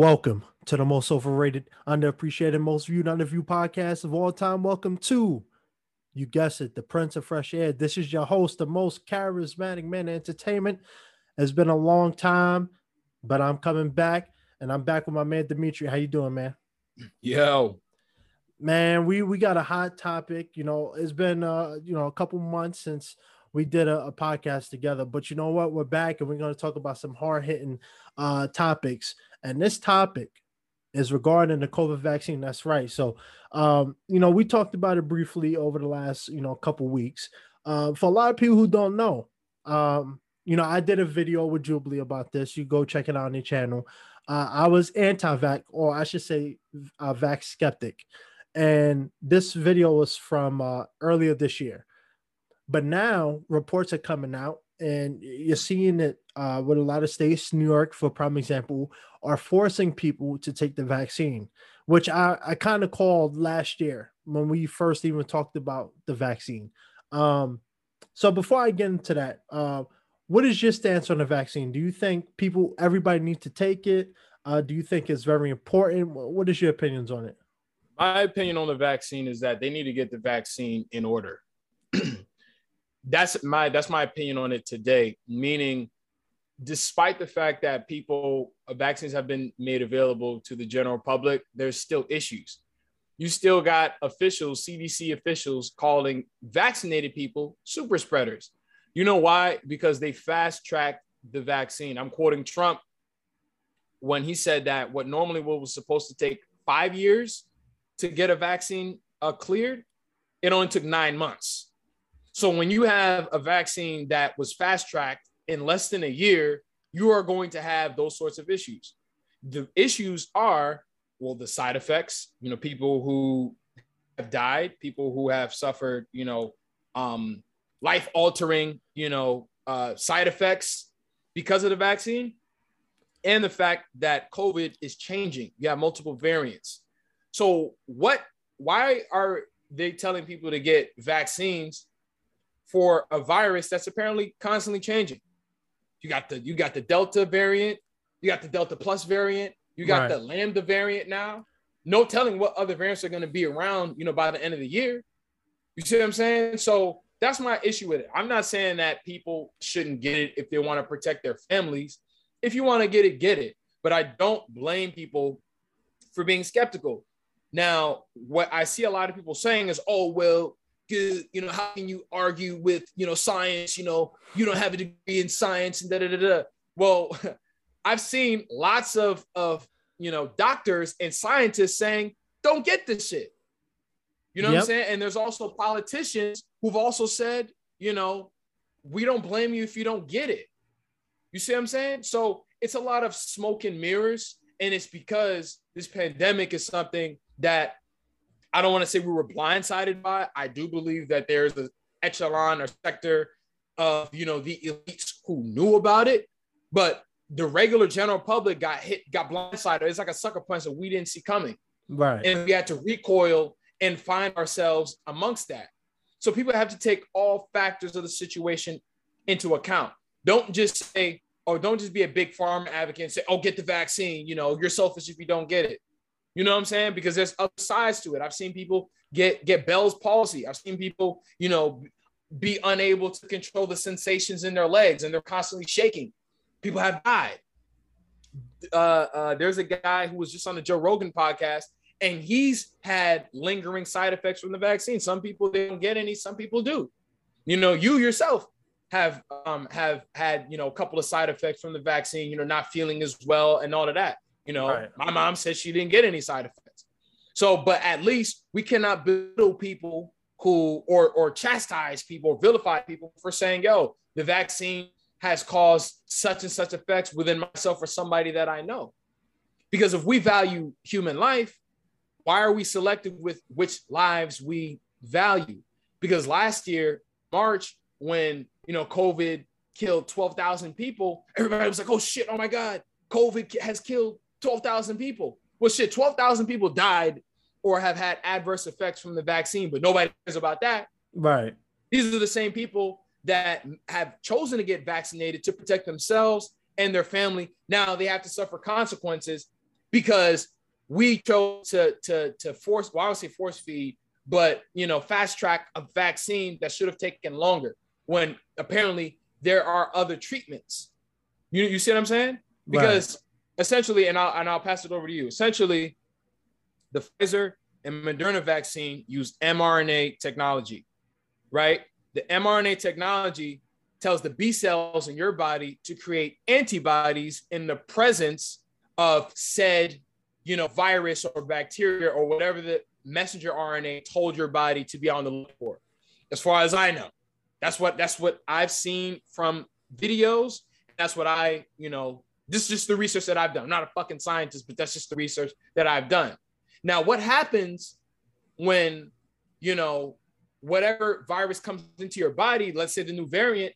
Welcome to the most overrated, underappreciated, most viewed, underviewed podcast of all time. Welcome to, you guess it, the Prince of Fresh Air. This is your host, the most charismatic man in entertainment. It's been a long time, but I'm coming back, and I'm back with my man Dimitri. How you doing, man? Yo, man, we we got a hot topic. You know, it's been uh, you know, a couple months since we did a, a podcast together, but you know what? We're back, and we're going to talk about some hard hitting uh topics and this topic is regarding the COVID vaccine. That's right. So, um, you know, we talked about it briefly over the last, you know, couple weeks. Uh, for a lot of people who don't know, um, you know, I did a video with Jubilee about this. You go check it out on the channel. Uh, I was anti-vax, or I should say, uh, vax skeptic, and this video was from uh, earlier this year. But now reports are coming out and you're seeing it uh, with a lot of states, New York, for prime example, are forcing people to take the vaccine, which I, I kind of called last year when we first even talked about the vaccine. Um, so before I get into that, uh, what is your stance on the vaccine? Do you think people, everybody needs to take it? Uh, do you think it's very important? What is your opinions on it? My opinion on the vaccine is that they need to get the vaccine in order. That's my that's my opinion on it today. Meaning, despite the fact that people uh, vaccines have been made available to the general public, there's still issues. You still got officials, CDC officials, calling vaccinated people super spreaders. You know why? Because they fast tracked the vaccine. I'm quoting Trump when he said that what normally was supposed to take five years to get a vaccine uh, cleared, it only took nine months. So when you have a vaccine that was fast tracked in less than a year, you are going to have those sorts of issues. The issues are, well, the side effects, you know, people who have died, people who have suffered, you know, um, life altering, you know, uh, side effects because of the vaccine, and the fact that COVID is changing. You have multiple variants. So, what, why are they telling people to get vaccines for a virus that's apparently constantly changing. You got the you got the Delta variant, you got the Delta Plus variant, you got right. the Lambda variant now. No telling what other variants are going to be around, you know, by the end of the year. You see what I'm saying? So that's my issue with it. I'm not saying that people shouldn't get it if they want to protect their families. If you want to get it, get it. But I don't blame people for being skeptical. Now, what I see a lot of people saying is, oh, well, you know, how can you argue with, you know, science, you know, you don't have a degree in science and da da da da. Well, I've seen lots of of you know doctors and scientists saying, don't get this shit. You know yep. what I'm saying? And there's also politicians who've also said, you know, we don't blame you if you don't get it. You see what I'm saying? So it's a lot of smoke and mirrors. And it's because this pandemic is something that I don't want to say we were blindsided by. It. I do believe that there's an echelon or sector of you know the elites who knew about it, but the regular general public got hit, got blindsided. It's like a sucker punch that we didn't see coming, right? And we had to recoil and find ourselves amongst that. So people have to take all factors of the situation into account. Don't just say, or don't just be a Big Pharma advocate and say, "Oh, get the vaccine." You know, you're selfish if you don't get it. You know what I'm saying? Because there's other sides to it. I've seen people get get Bell's palsy. I've seen people, you know, be unable to control the sensations in their legs and they're constantly shaking. People have died. Uh, uh, there's a guy who was just on the Joe Rogan podcast, and he's had lingering side effects from the vaccine. Some people don't get any, some people do. You know, you yourself have um, have had you know a couple of side effects from the vaccine. You know, not feeling as well and all of that. You know, right. my mom said she didn't get any side effects. So, but at least we cannot belittle people who or or chastise people or vilify people for saying, yo, the vaccine has caused such and such effects within myself or somebody that I know. Because if we value human life, why are we selective with which lives we value? Because last year, March, when you know COVID killed 12,000 people, everybody was like, oh shit, oh my God, COVID has killed 12,000 people. Well, shit, 12,000 people died or have had adverse effects from the vaccine, but nobody cares about that. Right. These are the same people that have chosen to get vaccinated to protect themselves and their family. Now they have to suffer consequences because we chose to to to force. Well, I would say force feed, but you know, fast track a vaccine that should have taken longer. When apparently there are other treatments. You you see what I'm saying? Because. Essentially, and I'll and I'll pass it over to you. Essentially, the Pfizer and Moderna vaccine use mRNA technology, right? The mRNA technology tells the B cells in your body to create antibodies in the presence of said, you know, virus or bacteria or whatever the messenger RNA told your body to be on the look for. As far as I know, that's what that's what I've seen from videos. That's what I, you know, this is just the research that I've done. I'm not a fucking scientist, but that's just the research that I've done. Now, what happens when, you know, whatever virus comes into your body, let's say the new variant,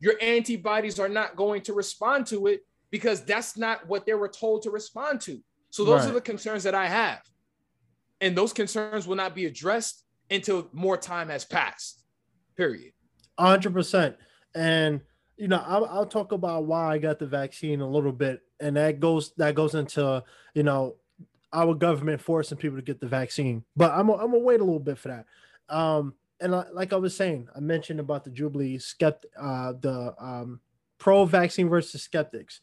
your antibodies are not going to respond to it because that's not what they were told to respond to. So those right. are the concerns that I have. And those concerns will not be addressed until more time has passed. Period. 100%. And you know, I'll, I'll talk about why I got the vaccine a little bit and that goes that goes into, you know, our government forcing people to get the vaccine. But I'm I'm gonna wait a little bit for that. Um, and like I was saying, I mentioned about the Jubilee skept uh, the um, pro vaccine versus skeptics,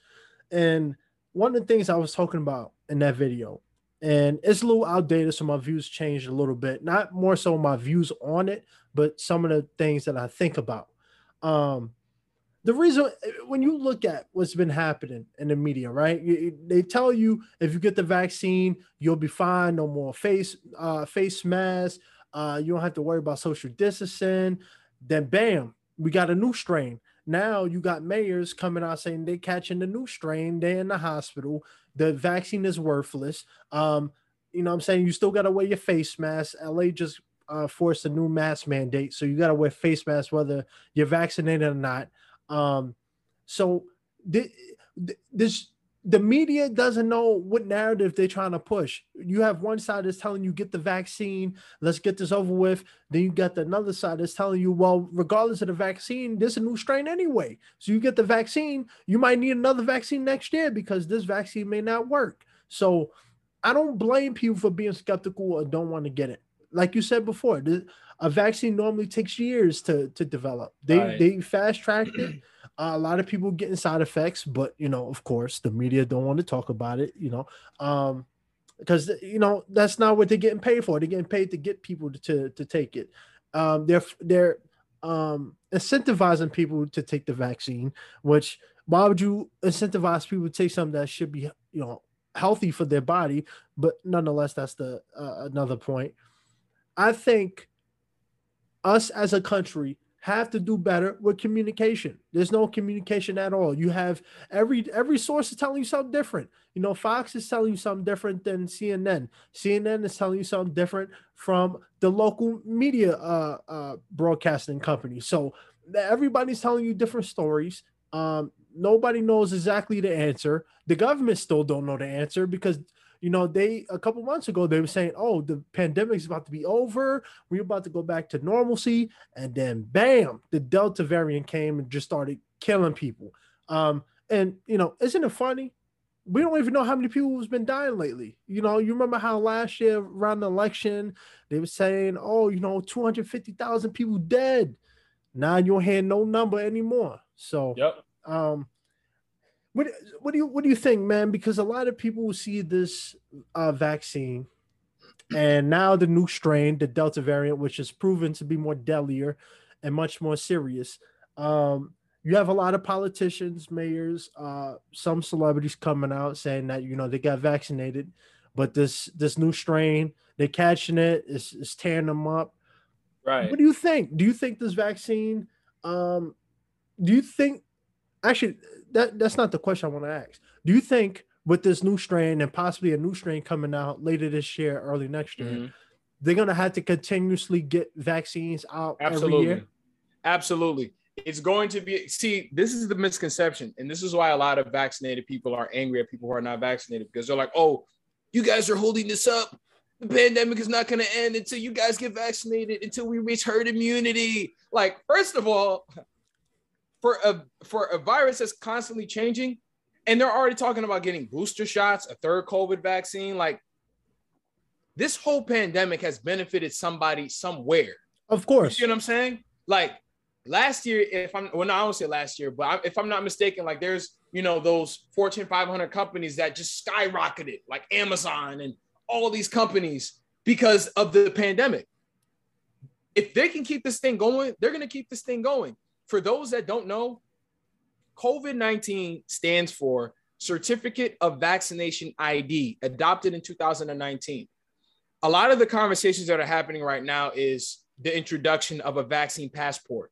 and one of the things I was talking about in that video, and it's a little outdated, so my views changed a little bit. Not more so my views on it, but some of the things that I think about. Um, the reason when you look at what's been happening in the media, right? They tell you if you get the vaccine, you'll be fine. No more face uh, face masks uh, you don't have to worry about social distancing. Then, bam, we got a new strain. Now you got mayors coming out saying they're catching the new strain. They're in the hospital. The vaccine is worthless. Um, you know what I'm saying? You still got to wear your face mask. LA just uh, forced a new mask mandate. So you got to wear face masks whether you're vaccinated or not. Um, so th- th- this the media doesn't know what narrative they're trying to push. You have one side that's telling you get the vaccine, let's get this over with. Then you got the another side that's telling you, well, regardless of the vaccine, there's a new strain anyway. So you get the vaccine, you might need another vaccine next year because this vaccine may not work. So I don't blame people for being skeptical or don't want to get it. Like you said before, a vaccine normally takes years to to develop. They right. they fast tracked it. Uh, a lot of people getting side effects, but you know, of course, the media don't want to talk about it. You know, um, because you know that's not what they're getting paid for. They're getting paid to get people to to, to take it. Um, they're they're um, incentivizing people to take the vaccine. Which why would you incentivize people to take something that should be you know healthy for their body? But nonetheless, that's the uh, another point. I think us as a country have to do better with communication. There's no communication at all. You have every every source is telling you something different. You know, Fox is telling you something different than CNN. CNN is telling you something different from the local media uh, uh, broadcasting company. So everybody's telling you different stories. Um, nobody knows exactly the answer. The government still don't know the answer because you know, they a couple months ago they were saying, "Oh, the pandemic is about to be over. We're about to go back to normalcy," and then bam, the Delta variant came and just started killing people. Um, and you know, isn't it funny? We don't even know how many people has been dying lately. You know, you remember how last year around the election they were saying, "Oh, you know, two hundred fifty thousand people dead." Now you don't hear no number anymore. So, yep. Um, what what do you what do you think, man? Because a lot of people will see this uh, vaccine, and now the new strain, the Delta variant, which is proven to be more deadlier and much more serious. Um, you have a lot of politicians, mayors, uh, some celebrities coming out saying that you know they got vaccinated, but this this new strain, they're catching it, it's, it's tearing them up. Right. What do you think? Do you think this vaccine? Um, do you think actually that that's not the question I want to ask. Do you think with this new strain and possibly a new strain coming out later this year, early next year, mm-hmm. they're gonna have to continuously get vaccines out Absolutely. every year? Absolutely. It's going to be see, this is the misconception, and this is why a lot of vaccinated people are angry at people who are not vaccinated because they're like, oh, you guys are holding this up. The pandemic is not going to end until you guys get vaccinated, until we reach herd immunity. Like, first of all, for a for a virus that's constantly changing, and they're already talking about getting booster shots, a third COVID vaccine. Like this whole pandemic has benefited somebody somewhere. Of course. You know what I'm saying? Like last year, if I'm well, no, I don't say last year, but if I'm not mistaken, like there's you know those Fortune 500 companies that just skyrocketed, like Amazon and all these companies because of the pandemic. If they can keep this thing going, they're going to keep this thing going. For those that don't know, COVID 19 stands for Certificate of Vaccination ID, adopted in 2019. A lot of the conversations that are happening right now is the introduction of a vaccine passport.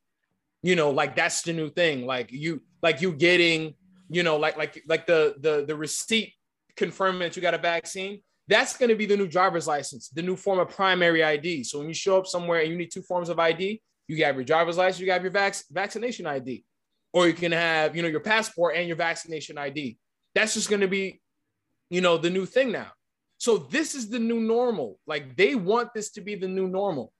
You know, like that's the new thing. Like you, like you getting, you know, like like like the the the receipt confirming that you got a vaccine. That's going to be the new driver's license, the new form of primary ID. So when you show up somewhere and you need two forms of ID, you have your driver's license, you have your vac- vaccination ID or you can have, you know, your passport and your vaccination ID. That's just going to be, you know, the new thing now. So this is the new normal. Like they want this to be the new normal.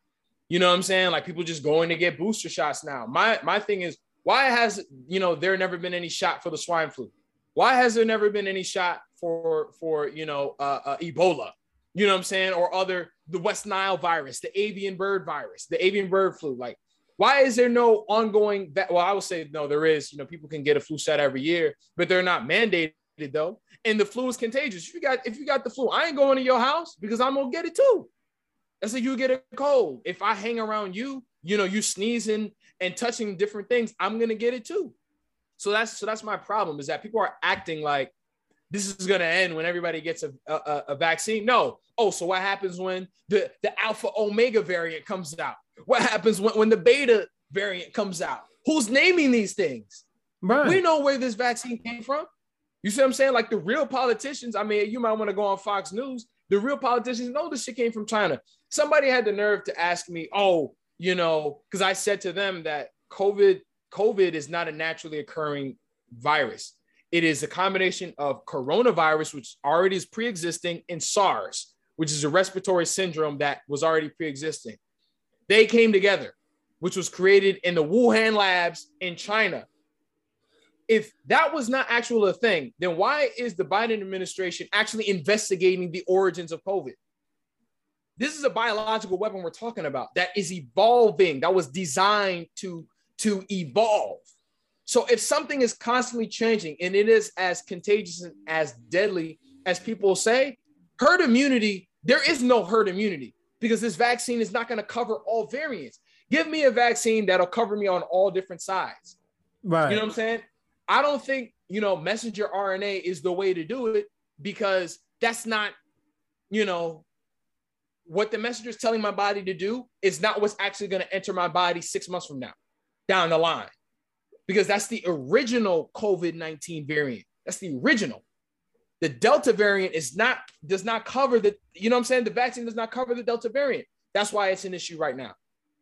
You know what I'm saying? Like people just going to get booster shots now. My my thing is why has you know there never been any shot for the swine flu? Why has there never been any shot for for you know uh, uh, Ebola? You know what I'm saying? Or other the West Nile virus, the avian bird virus, the avian bird flu. Like why is there no ongoing? Well, I would say no. There is. You know, people can get a flu shot every year, but they're not mandated though. And the flu is contagious. If you got if you got the flu, I ain't going to your house because I'm gonna get it too. That's like you get a cold. If I hang around you, you know, you sneezing and touching different things, I'm gonna get it too. So that's so that's my problem is that people are acting like this is gonna end when everybody gets a, a, a vaccine. No. Oh, so what happens when the, the alpha omega variant comes out? What happens when, when the beta variant comes out? Who's naming these things? Right. We know where this vaccine came from. You see what I'm saying? Like the real politicians, I mean, you might want to go on Fox News. The real politicians know this shit came from China. Somebody had the nerve to ask me, oh, you know, because I said to them that COVID, COVID is not a naturally occurring virus. It is a combination of coronavirus, which already is pre-existing, and SARS, which is a respiratory syndrome that was already pre-existing. They came together, which was created in the Wuhan labs in China. If that was not actually a thing, then why is the Biden administration actually investigating the origins of COVID? This is a biological weapon we're talking about that is evolving, that was designed to, to evolve. So if something is constantly changing and it is as contagious and as deadly as people say, herd immunity, there is no herd immunity because this vaccine is not going to cover all variants. Give me a vaccine that'll cover me on all different sides. Right. You know what I'm saying? I don't think, you know, messenger RNA is the way to do it because that's not, you know, what the messenger is telling my body to do is not what's actually going to enter my body six months from now down the line because that's the original COVID 19 variant. That's the original. The Delta variant is not does not cover the, you know what I'm saying? The vaccine does not cover the Delta variant. That's why it's an issue right now.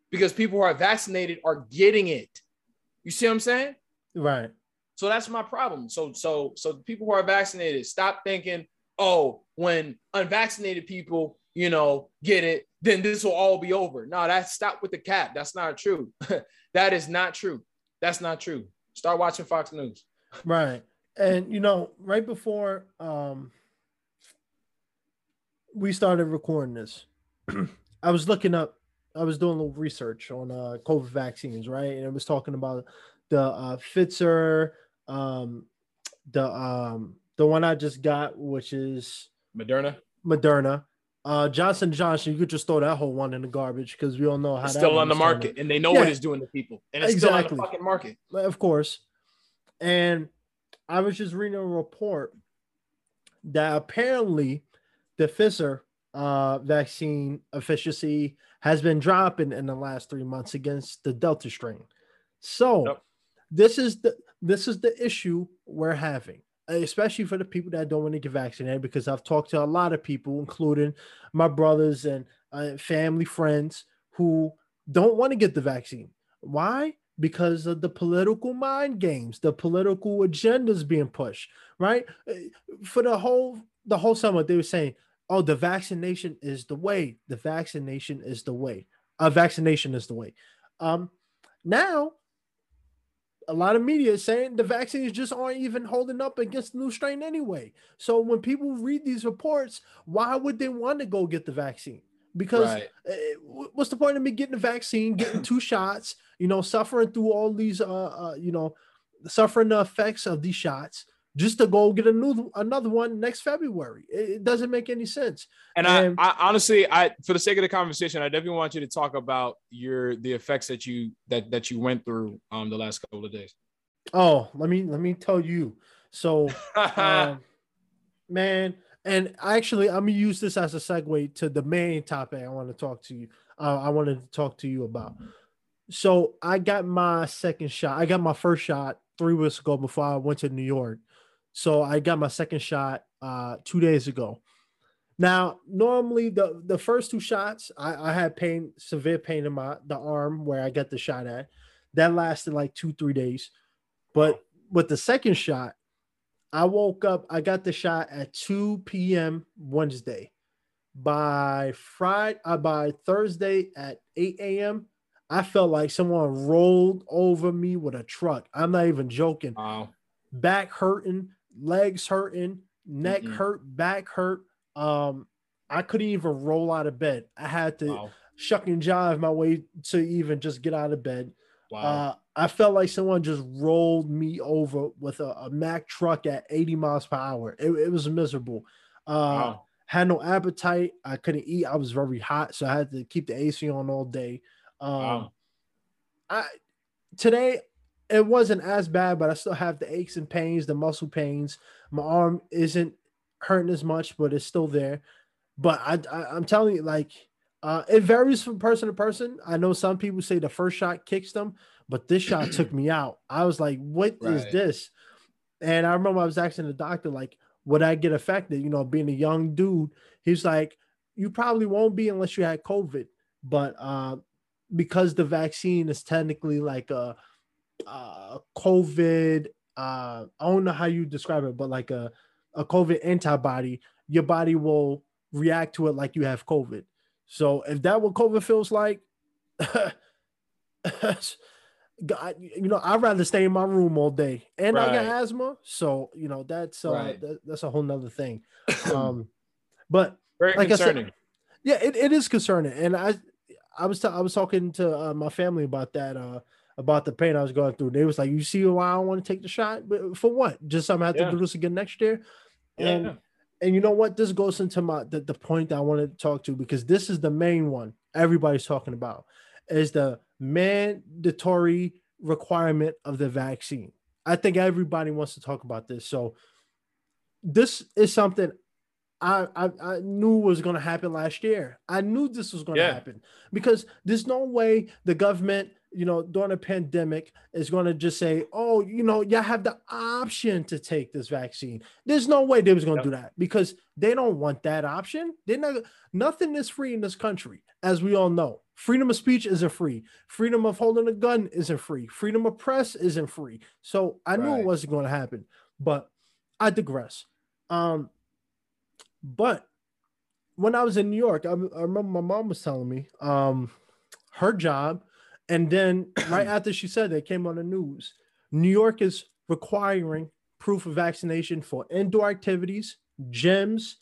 Because people who are vaccinated are getting it. You see what I'm saying? Right. So that's my problem. So so so people who are vaccinated, stop thinking, oh, when unvaccinated people, you know, get it, then this will all be over. No, that's stop with the cap. That's not true. that is not true. That's not true. Start watching Fox News. Right and you know, right before um we started recording this, I was looking up, I was doing a little research on uh COVID vaccines, right? And it was talking about the uh Pfizer, um the um the one I just got, which is Moderna. Moderna. Uh, Johnson Johnson, you could just throw that whole one in the garbage because we all know how it's still on the market, and they know yeah. what it's doing to people, and it's exactly. still on the fucking market. Of course, and I was just reading a report that apparently the Pfizer uh, vaccine efficacy has been dropping in the last three months against the Delta strain. So yep. this is the this is the issue we're having, especially for the people that don't want to get vaccinated. Because I've talked to a lot of people, including my brothers and uh, family friends, who don't want to get the vaccine. Why? Because of the political mind games, the political agendas being pushed, right? Eh, for the whole the whole summer, they were saying, "Oh, the vaccination is the way. The vaccination is the way. A uh, vaccination is the way." Um, now a lot of media is saying the vaccines just aren't even holding up against the new strain anyway. So when people read these reports, why would they want to go get the vaccine? Because right. Eh, what's the point of me getting a vaccine, getting two shots, you know, suffering through all these, uh, uh, you know, suffering the effects of these shots just to go get a new another one next February. It, it doesn't make any sense. And, and I, I, honestly, I for the sake of the conversation, I definitely want you to talk about your the effects that you that that you went through um the last couple of days. Oh, let me let me tell you. So, um, man, and actually, I'm gonna use this as a segue to the main topic I want to talk to you. Uh, I wanted to talk to you about. So I got my second shot. I got my first shot three weeks ago before I went to New York. So I got my second shot uh, two days ago. Now, normally the the first two shots, I, I had pain, severe pain in my the arm where I got the shot at. That lasted like two three days, but with the second shot, I woke up. I got the shot at two p.m. Wednesday. By Friday, uh, by Thursday at eight a.m., I felt like someone rolled over me with a truck. I'm not even joking. Wow. Back hurting, legs hurting, neck mm hurt, back hurt. Um, I couldn't even roll out of bed. I had to wow. shuck and jive my way to even just get out of bed. Wow. Uh, I felt like someone just rolled me over with a, a Mack truck at 80 miles per hour. It, it was miserable. Uh, wow. Had no appetite. I couldn't eat. I was very hot, so I had to keep the AC on all day. Um, wow. I today it wasn't as bad, but I still have the aches and pains, the muscle pains. My arm isn't hurting as much, but it's still there. But I, I am telling you, like, uh, it varies from person to person. I know some people say the first shot kicks them, but this shot took me out. I was like, "What right. is this?" And I remember I was asking the doctor, like, "Would I get affected?" You know, being a young dude, he's like, "You probably won't be unless you had COVID." But uh, because the vaccine is technically like a uh, COVID. Uh, I don't know how you describe it, but like a a COVID antibody, your body will react to it like you have COVID. So if that what COVID feels like, God, you know, I'd rather stay in my room all day, and right. I got asthma, so you know that's uh, right. that, that's a whole nother thing. Um, but very like concerning. Said, yeah, it, it is concerning, and I I was t- I was talking to uh, my family about that. Uh, about the pain I was going through. They was like, "You see why I don't want to take the shot? But for what? Just so I'm have yeah. to do this again next year." And yeah. And you know what? This goes into my the, the point that I wanted to talk to because this is the main one everybody's talking about is the mandatory requirement of the vaccine. I think everybody wants to talk about this. So this is something I, I, I knew was going to happen last year. I knew this was going to yeah. happen because there's no way the government you know, during a pandemic is going to just say, oh, you know, you have the option to take this vaccine. There's no way they was going to yep. do that because they don't want that option. They're not, nothing is free in this country, as we all know. Freedom of speech isn't free. Freedom of holding a gun isn't free. Freedom of press isn't free. So I knew right. it wasn't going to happen, but I digress. Um, but when I was in New York, I, I remember my mom was telling me, um, her job and then right after she said that, it came on the news. New York is requiring proof of vaccination for indoor activities, gyms,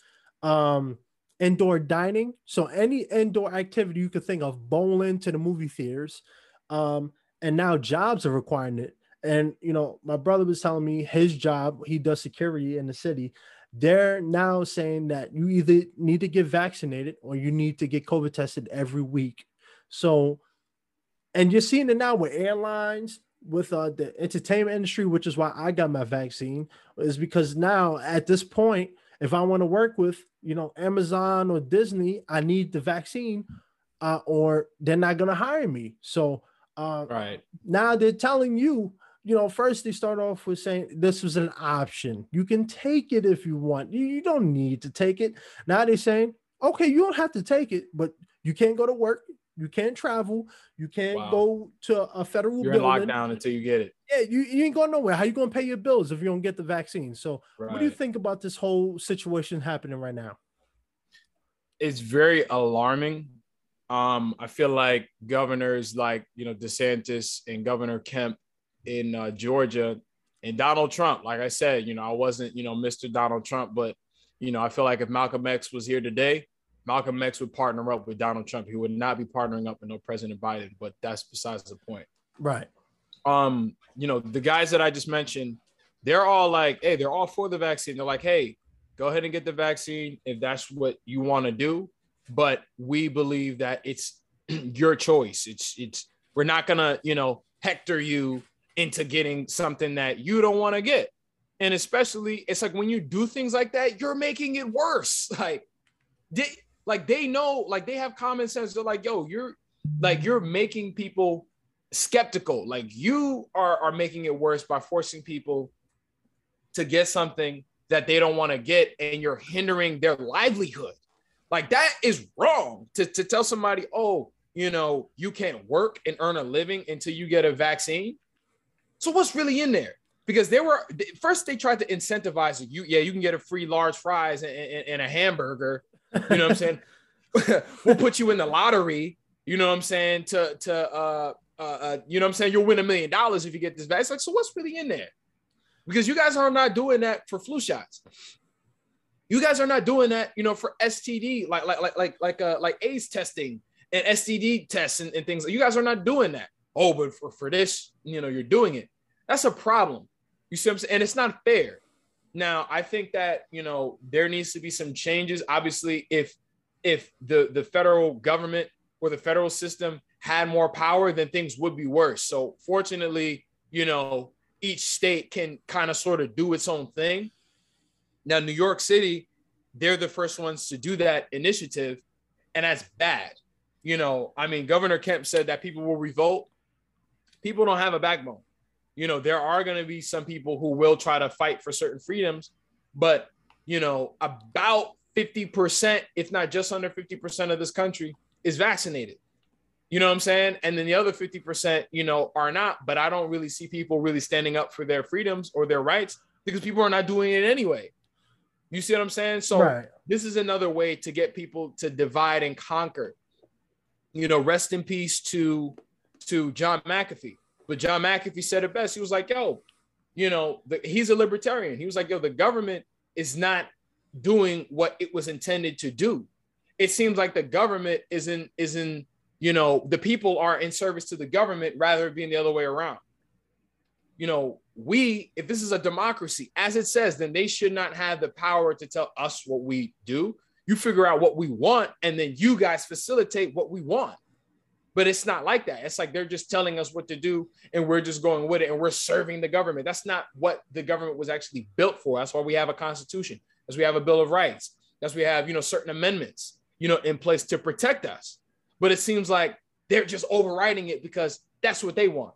um, indoor dining. So any indoor activity you could think of, bowling to the movie theaters. Um, and now jobs are requiring it. And you know, my brother was telling me his job, he does security in the city. They're now saying that you either need to get vaccinated or you need to get COVID tested every week. So and you're seeing it now with airlines, with uh, the entertainment industry, which is why I got my vaccine, is because now at this point, if I want to work with you know Amazon or Disney, I need the vaccine, uh, or they're not gonna hire me. So uh, right now they're telling you, you know, first they start off with saying this was an option. You can take it if you want. You, you don't need to take it. Now they're saying, okay, you don't have to take it, but you can't go to work. You can't travel. You can't wow. go to a federal You're building. in lockdown until you get it. Yeah, you, you ain't going nowhere. How you going to pay your bills if you don't get the vaccine? So, right. what do you think about this whole situation happening right now? It's very alarming. Um, I feel like governors like you know DeSantis and Governor Kemp in uh, Georgia, and Donald Trump. Like I said, you know, I wasn't, you know, Mr. Donald Trump, but you know, I feel like if Malcolm X was here today, Malcolm X would partner up with Donald Trump. He would not be partnering up with no President Biden, but that's besides the point. Right. Um, you know, the guys that I just mentioned, they're all like, hey, they're all for the vaccine. They're like, hey, go ahead and get the vaccine if that's what you want to do. But we believe that it's your choice. It's it's we're not gonna, you know, hector you into getting something that you don't want to get. And especially, it's like when you do things like that, you're making it worse. Like like they know, like they have common sense. They're like, yo, you're like you're making people skeptical. Like you are are making it worse by forcing people to get something that they don't want to get, and you're hindering their livelihood. Like that is wrong to, to tell somebody, oh, you know, you can't work and earn a living until you get a vaccine. So what's really in there? Because they were first they tried to incentivize you. Yeah, you can get a free large fries and, and, and a hamburger. You know what I'm saying? we'll put you in the lottery. You know what I'm saying? To to uh, uh, uh you know what I'm saying? You'll win a million dollars if you get this vaccine. It's like, so what's really in there? Because you guys are not doing that for flu shots. You guys are not doing that, you know, for STD, like like like like like uh like AIDS testing and STD tests and, and things. You guys are not doing that. Oh, but for, for this, you know, you're doing it. That's a problem. You see what I'm saying? And it's not fair. Now, I think that, you know, there needs to be some changes. Obviously, if if the the federal government or the federal system had more power, then things would be worse. So fortunately, you know, each state can kind of sort of do its own thing. Now, New York City, they're the first ones to do that initiative, and that's bad. You know, I mean, Governor Kemp said that people will revolt. People don't have a backbone. You know, there are going to be some people who will try to fight for certain freedoms, but, you know, about 50%, if not just under 50% of this country is vaccinated. You know what I'm saying? And then the other 50%, you know, are not, but I don't really see people really standing up for their freedoms or their rights because people are not doing it anyway. You see what I'm saying? So right. this is another way to get people to divide and conquer. You know, rest in peace to to John McAfee. But John McAfee said it best. He was like, "Yo, you know, the, he's a libertarian. He was like, yo, the government is not doing what it was intended to do. It seems like the government isn't isn't you know the people are in service to the government rather than being the other way around you know we if this is a democracy as it says then they should not have the power to tell us what we do you figure out what we want and then you guys facilitate what we want but it's not like that. It's like they're just telling us what to do and we're just going with it and we're serving the government. That's not what the government was actually built for. That's why we have a constitution. Why we have a bill of rights. Why we have you know certain amendments you know in place to protect us. But it seems like they're just overriding it because that's what they want.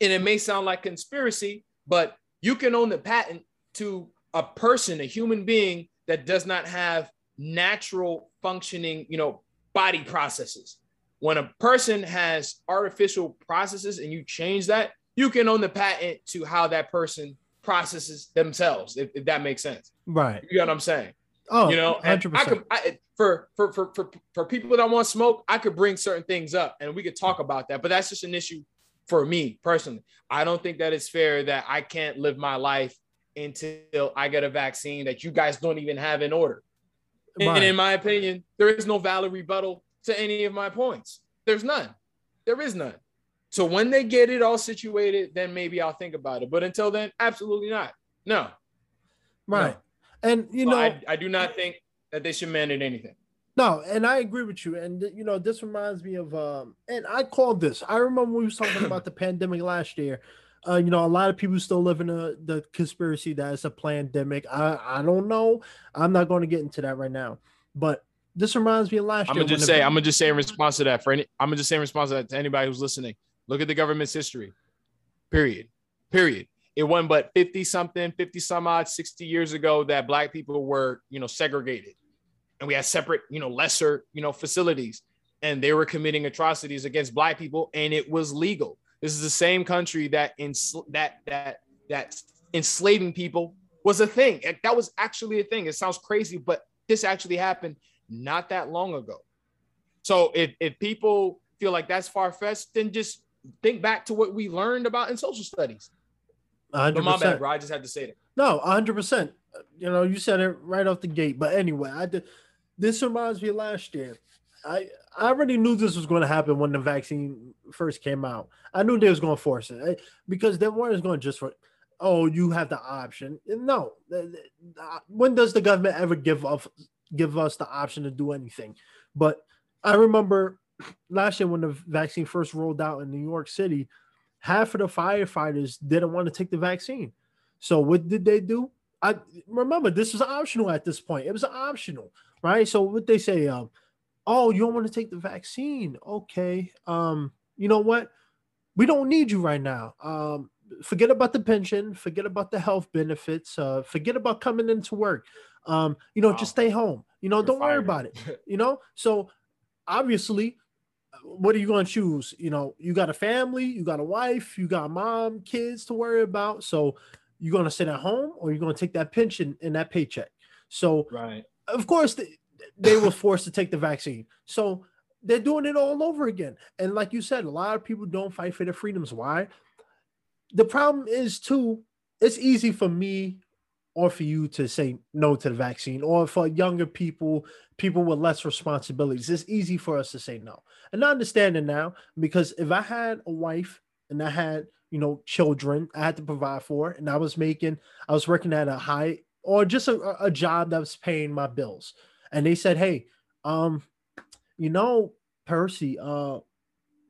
And it may sound like conspiracy, but you can own the patent to a person, a human being that does not have natural functioning, you know, body processes. When a person has artificial processes and you change that, you can own the patent to how that person processes themselves, if, if that makes sense. Right. You know what I'm saying? Oh, you know, 100%. I could, I, for, for for for for people that want smoke, I could bring certain things up and we could talk about that. But that's just an issue for me personally. I don't think that it's fair that I can't live my life until I get a vaccine that you guys don't even have in order. Right. And in my opinion, there is no valid rebuttal to any of my points. There's none. There is none. So when they get it all situated, then maybe I'll think about it. But until then, absolutely not. No. Right. No. And you know, I, I do not think that they should mandate anything. No, and I agree with you. And you know, this reminds me of um, and I called this. I remember we were talking about the pandemic last year. Uh, you know, a lot of people still live in a, the conspiracy that it's a pandemic. I I don't know. I'm not going to get into that right now. But this reminds me of last I'm year. I'm gonna just say, the- I'm gonna just say in response to that for any, I'm gonna just say in response to that to anybody who's listening. Look at the government's history. Period. Period it wasn't but 50 something 50 some odd 60 years ago that black people were you know segregated and we had separate you know lesser you know facilities and they were committing atrocities against black people and it was legal this is the same country that in that that that enslaving people was a thing that was actually a thing it sounds crazy but this actually happened not that long ago so if, if people feel like that's far-fetched then just think back to what we learned about in social studies. 100%. But my bad, bro. I just had to say that. No, 100%. You know, you said it right off the gate. But anyway, I did. This reminds me of last year. I I already knew this was going to happen when the vaccine first came out. I knew they was going to force it eh, because they weren't going to just for, oh, you have the option. No, when does the government ever give up give us the option to do anything? But I remember last year when the vaccine first rolled out in New York City, half of the firefighters didn't want to take the vaccine. So what did they do? I remember this was optional at this point. It was optional, right? So what they say, um, oh, you don't want to take the vaccine? Okay, um, you know what? We don't need you right now. Um, forget about the pension, forget about the health benefits, uh, forget about coming into work. Um, you know, wow. just stay home. You know, You're don't fired. worry about it. You know, so obviously what are you going to choose? You know, you got a family, you got a wife, you got mom, kids to worry about. So you're going to sit at home or you're going to take that pension and that paycheck. So, right. Of course, they, they were forced to take the vaccine. So they're doing it all over again. And like you said, a lot of people don't fight for their freedoms. Why? The problem is too. It's easy for me or for you to say no to the vaccine, or for younger people, people with less responsibilities. It's easy for us to say no. And I understand it now because if I had a wife and I had, you know, children I had to provide for, and I was making, I was working at a high or just a, a job that was paying my bills. And they said, Hey, um, you know, Percy, uh,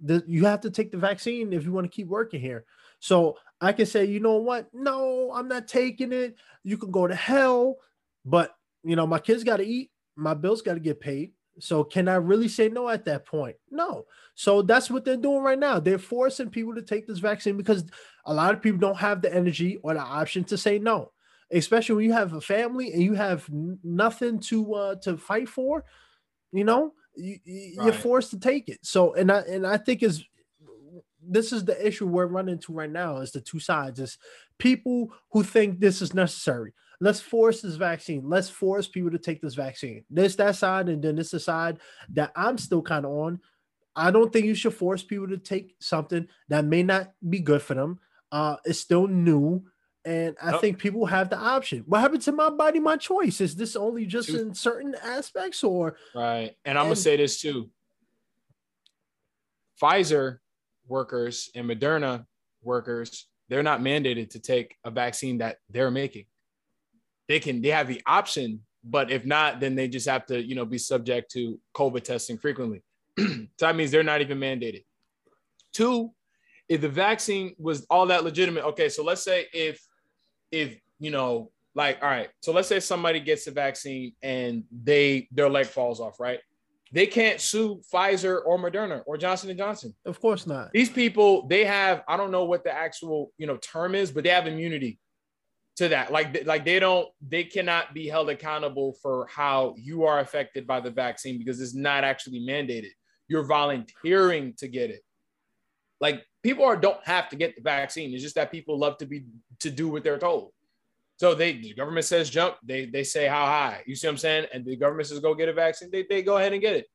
the, you have to take the vaccine if you want to keep working here. So I can say, you know what? No, I'm not taking it. You can go to hell, but you know, my kids got to eat, my bills got to get paid. So can I really say no at that point? No. So that's what they're doing right now. They're forcing people to take this vaccine because a lot of people don't have the energy or the option to say no. Especially when you have a family and you have nothing to uh, to fight for, you know, you, you're right. forced to take it. So and I and I think is this is the issue we're running into right now is the two sides. Is people who think this is necessary. Let's force this vaccine. Let's force people to take this vaccine. This that side and then this the side that i'm still kind of on. I don't think you should force people to take something that may not be good for them. Uh it's still new and I think people have the option. What happened to my body, my choice? Is this only just in certain aspects, or right? And I'm and, gonna say this too. Pfizer workers and Moderna workers, they're not mandated to take a vaccine that they're making. They can, they have the option, but if not, then they just have to, you know, be subject to COVID testing frequently. so that means they're not even mandated. Two, if the vaccine was all that legitimate, okay, so let's say if, if, you know, like, all right, so let's say somebody gets the vaccine and they, their leg falls off, right? They can't sue Pfizer or Moderna or Johnson and Johnson. Of course not. These people, they have I don't know what the actual you know term is, but they have immunity to that. Like like they don't they cannot be held accountable for how you are affected by the vaccine because it's not actually mandated. You're volunteering to get it. Like people are don't have to get the vaccine. It's just that people love to be to do what they're told. So they the government says jump, they they say how high. You see what I'm saying? And the government says go get a vaccine, they, they go ahead and get it.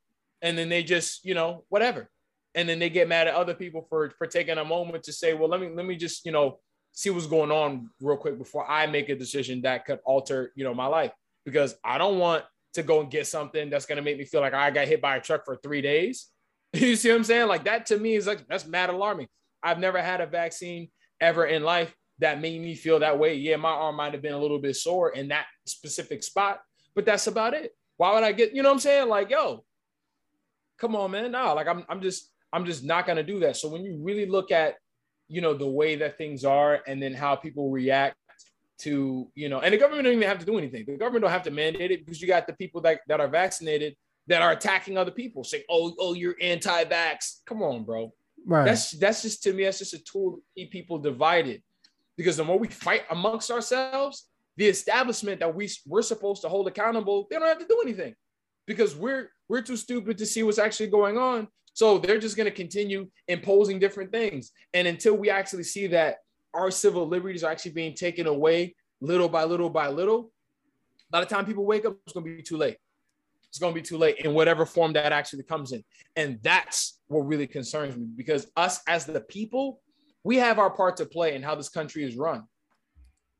And then they just, you know, whatever. And then they get mad at other people for for taking a moment to say, well, let me let me just, you know, see what's going on real quick before I make a decision that could alter, you know, my life. Because I don't want to go and get something that's gonna make me feel like I got hit by a truck for three days. you see what I'm saying? Like that to me is like that's mad alarming. I've never had a vaccine ever in life that made me feel that way. Yeah, my arm might have been a little bit sore in that specific spot, but that's about it. Why would I get, you know what I'm saying? Like, yo, come on, man. No, like I'm I'm just I'm just not gonna do that. So when you really look at, you know, the way that things are and then how people react to, you know, and the government don't even have to do anything. The government don't have to mandate it because you got the people that, that are vaccinated that are attacking other people, saying, Oh, oh, you're anti-vax. Come on, bro. Right. That's that's just to me, that's just a tool to keep people divided because the more we fight amongst ourselves, the establishment that we we're supposed to hold accountable, they don't have to do anything because we're we're too stupid to see what's actually going on. So they're just going to continue imposing different things, and until we actually see that our civil liberties are actually being taken away little by little by little, by the time people wake up, it's going to be too late. it's going to be too late in whatever form that actually comes in. And that's what really concerns me because us as the people, we have our part to play in how this country is run.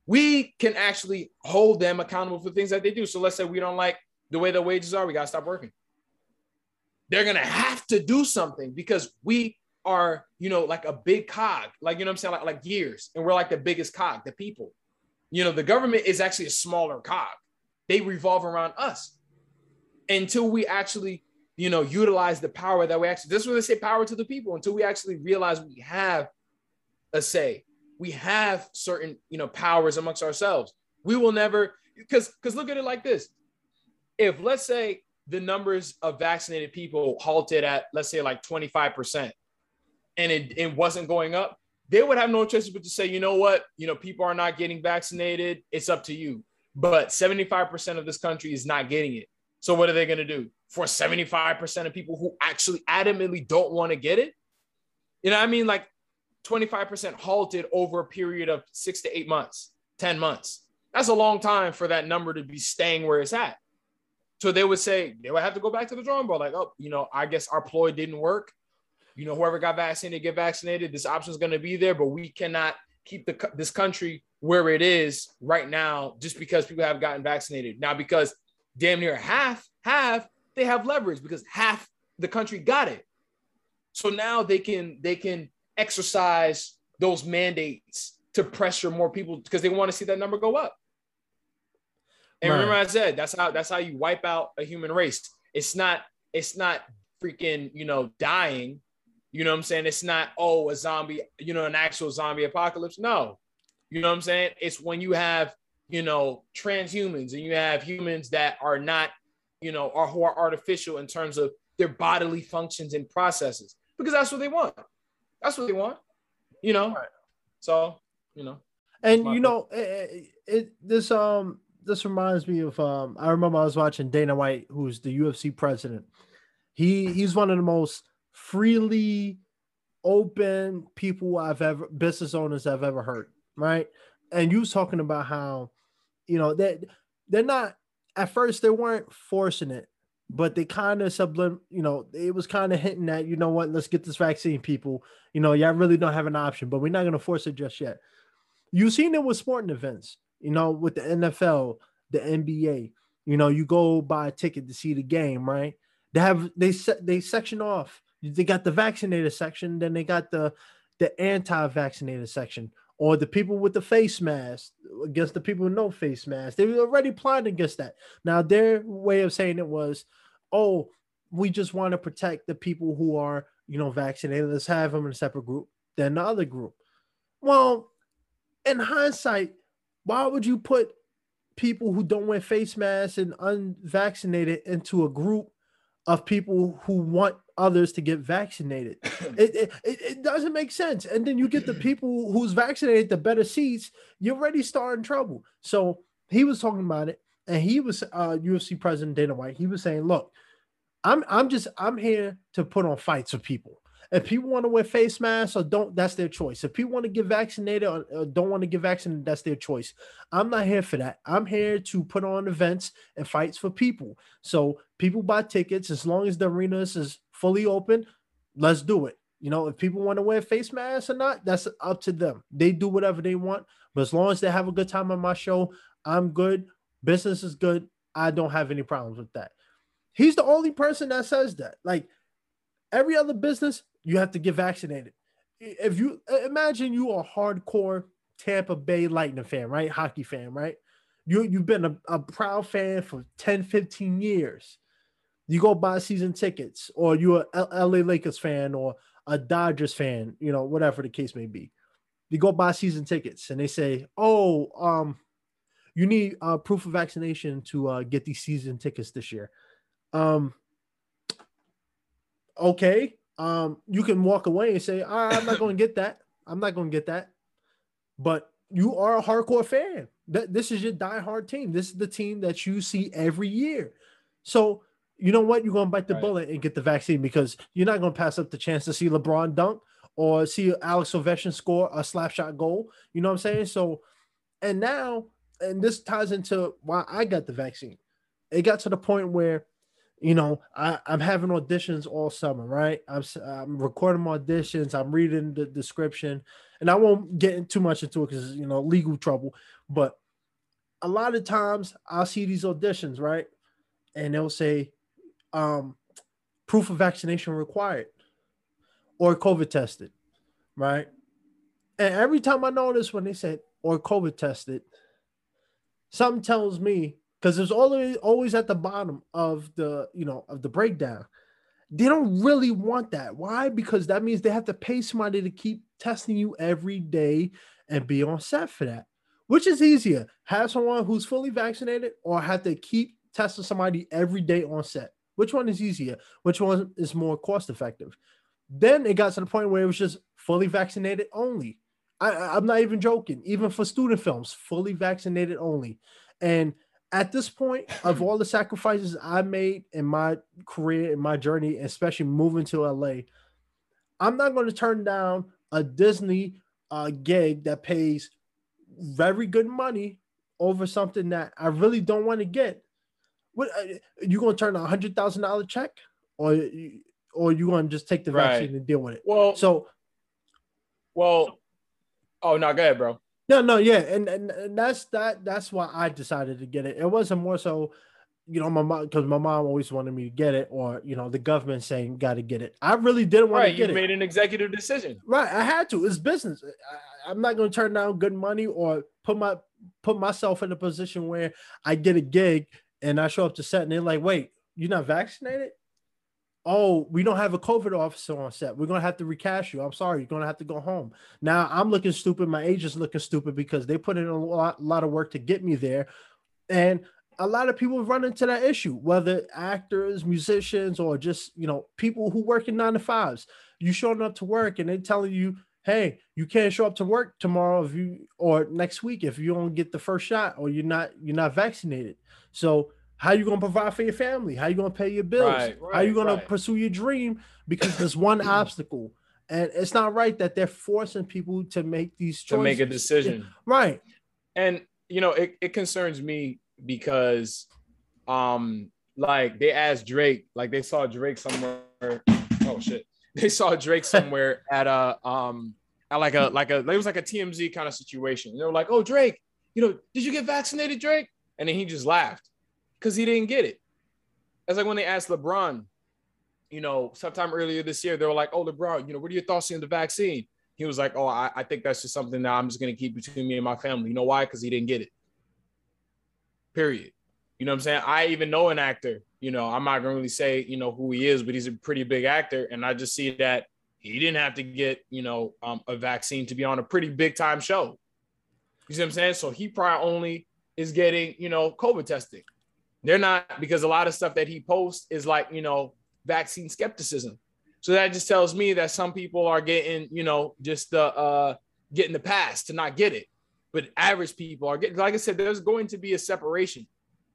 We can actually hold them accountable for things that they do. So let's say we don't like the way the wages are, we got to stop working. They're going to have to do something because we are, you know, like a big cog, like, you know I'm saying? Like, like gears. And we're like the biggest cog, the people. You know, the government is actually a smaller cog. They revolve around us until we actually, you know, utilize the power that we actually, this is what they say power to the people, until we actually realize we have a say. We have certain, you know, powers amongst ourselves. We will never, because because look at it like this. If let's say the numbers of vaccinated people halted at let's say like 25% and it, it wasn't going up, they would have no choice but to say, you know what, you know, people are not getting vaccinated. It's up to you. But 75% of this country is not getting it. So what are they going to do for 75% of people who actually adamantly don't want to get it? You know, I mean, like 25% halted over a period of six to eight months, 10 months. That's a long time for that number to be staying where it's at. So they would say they would have to go back to the drawing board, like, oh, you know, I guess our ploy didn't work. You know, whoever got vaccinated, get vaccinated. This option is going to be there, but we cannot keep the this country where it is right now just because people have gotten vaccinated. Now, because damn near half have, they have leverage because half the country got it. So now they can they can exercise those mandates to pressure more people because they want to see that number go up. And right. remember, I said that's how that's how you wipe out a human race. It's not it's not freaking you know dying. You know what I'm saying? It's not oh a zombie you know an actual zombie apocalypse. No, you know what I'm saying? It's when you have you know transhumans and you have humans that are not you know are who are artificial in terms of their bodily functions and processes because that's what they want. That's what they want. You know. Right. So you know. And you know, it, it, this um this reminds me of um I remember I was watching Dana White, who's the UFC president. He he's one of the most freely open people I've ever business owners I've ever heard, right? And you was talking about how, you know, that they're, they're not at first they weren't forcing it, but they kind of sublim, you know, it was kind of hinting at, you know what, let's get this vaccine, people. You know, y'all really don't have an option, but we're not gonna force it just yet. You've seen it with sporting events you know, with the NFL, the NBA. You know, you go buy a ticket to see the game, right? They have they set they section off. They got the vaccinated section, then they got the the anti-vaccinated section, or the people with the face mask against the people with no face mask. They were already plotting against that. Now their way of saying it was, oh, we just want to protect the people who are, you know, vaccinated. Let's have them in a separate group than the other group. Well, in hindsight, why would you put people who don't wear face masks and unvaccinated into a group of people who want others to get vaccinated? it, it, it doesn't make sense. And then you get the people who's vaccinated the better seats, you're already starting trouble. So he was talking about it, and he was uh, UFC president Dana White. He was saying, "Look, I'm I'm just I'm here to put on fights for people. If people want to wear face masks or don't, that's their choice. If people want to get vaccinated or, or don't want to get vaccinated, that's their choice. I'm not here for that. I'm here to put on events and fights for people. So people buy tickets as long as the arenas is fully open. Let's do it. You know, if people want to wear face masks or not, that's up to them. They do whatever they want. But as long as they have a good time on my show, I'm good. Business is good. I don't have any problems with that. He's the only person that says that. Like every other business, you have to get vaccinated. If you imagine you are hardcore Tampa Bay Lightning fan, right? Hockey fan, right? You, you've been a, a proud fan for 10, 15 years. You go buy season tickets, or you're a LA Lakers fan or a Dodgers fan, you know, whatever the case may be. You go buy season tickets and they say, oh, um, you need uh, proof of vaccination to uh, get these season tickets this year. Um, okay, um, you can walk away and say, I'm not going to get that. I'm not going to get that. But you are a hardcore fan. This is your die-hard team. This is the team that you see every year. So you know what? You're going to bite the right. bullet and get the vaccine because you're not going to pass up the chance to see LeBron dunk or see Alex Ovechkin score a slap shot goal. You know what I'm saying? So, and now, and this ties into why I got the vaccine. It got to the point where you know, I, I'm having auditions all summer, right? I'm, I'm recording my auditions, I'm reading the description, and I won't get too much into it because, you know, legal trouble. But a lot of times I'll see these auditions, right? And they'll say, um, proof of vaccination required or COVID tested, right? And every time I notice when they said or COVID tested, something tells me because it's always always at the bottom of the you know of the breakdown. They don't really want that. Why? Because that means they have to pay somebody to keep testing you every day and be on set for that. Which is easier? Have someone who's fully vaccinated or have to keep testing somebody every day on set? Which one is easier? Which one is more cost effective? Then it got to the point where it was just fully vaccinated only. I, am not even joking. Even for student films, fully vaccinated only. And at this point of all the sacrifices I made in my career, in my journey, especially moving to LA, I'm not going to turn down a Disney uh, gig that pays very good money over something that I really don't want to get. What uh, you going to turn a hundred thousand dollar check, or or you going to just take the vaccine right. and deal with it? Well, so, well, oh no, go ahead, bro. No, no, yeah, and, and and that's that. That's why I decided to get it. It wasn't more so, you know, my mom because my mom always wanted me to get it, or you know, the government saying got to get it. I really didn't want right, to get it. you it. made an executive decision. Right, I had to. It's business. I, I'm not going to turn down good money or put my put myself in a position where I get a gig and I show up to set and they're like, "Wait, you're not vaccinated? oh, we don't have a COVID officer on set. We're gonna have to recast you. I'm sorry, you're gonna have to go home. Now I'm looking stupid. My agent's looking stupid because they put in a lot, lot of work to get me there, and a lot of people run into that issue, whether actors, musicians, or just you know people who work in nine to fives. You showing up to work and they're telling you, hey, you can't show up to work tomorrow if you or next week if you don't get the first shot or you're not you're not vaccinated. So how you gonna provide for your family? How you gonna pay your bills? Right, right, How you gonna right. pursue your dream? Because there's one obstacle, and it's not right that they're forcing people to make these choices. To make a decision, right? And you know, it, it concerns me because, um, like they asked Drake, like they saw Drake somewhere. Oh shit! They saw Drake somewhere at a um at like a like a it was like a TMZ kind of situation. And they were like, "Oh Drake, you know, did you get vaccinated, Drake?" And then he just laughed because he didn't get it. It's like when they asked LeBron, you know, sometime earlier this year, they were like, "Oh, LeBron, you know, what are your thoughts on the vaccine?" He was like, "Oh, I, I think that's just something that I'm just going to keep between me and my family." You know why? Because he didn't get it. Period. You know what I'm saying? I even know an actor. You know, I'm not to really say you know who he is, but he's a pretty big actor, and I just see that he didn't have to get you know um, a vaccine to be on a pretty big time show. You see what I'm saying? So he probably only is getting you know COVID testing. They're not because a lot of stuff that he posts is like, you know, vaccine skepticism. So that just tells me that some people are getting, you know, just the uh getting the pass to not get it. But average people are getting like I said, there's going to be a separation.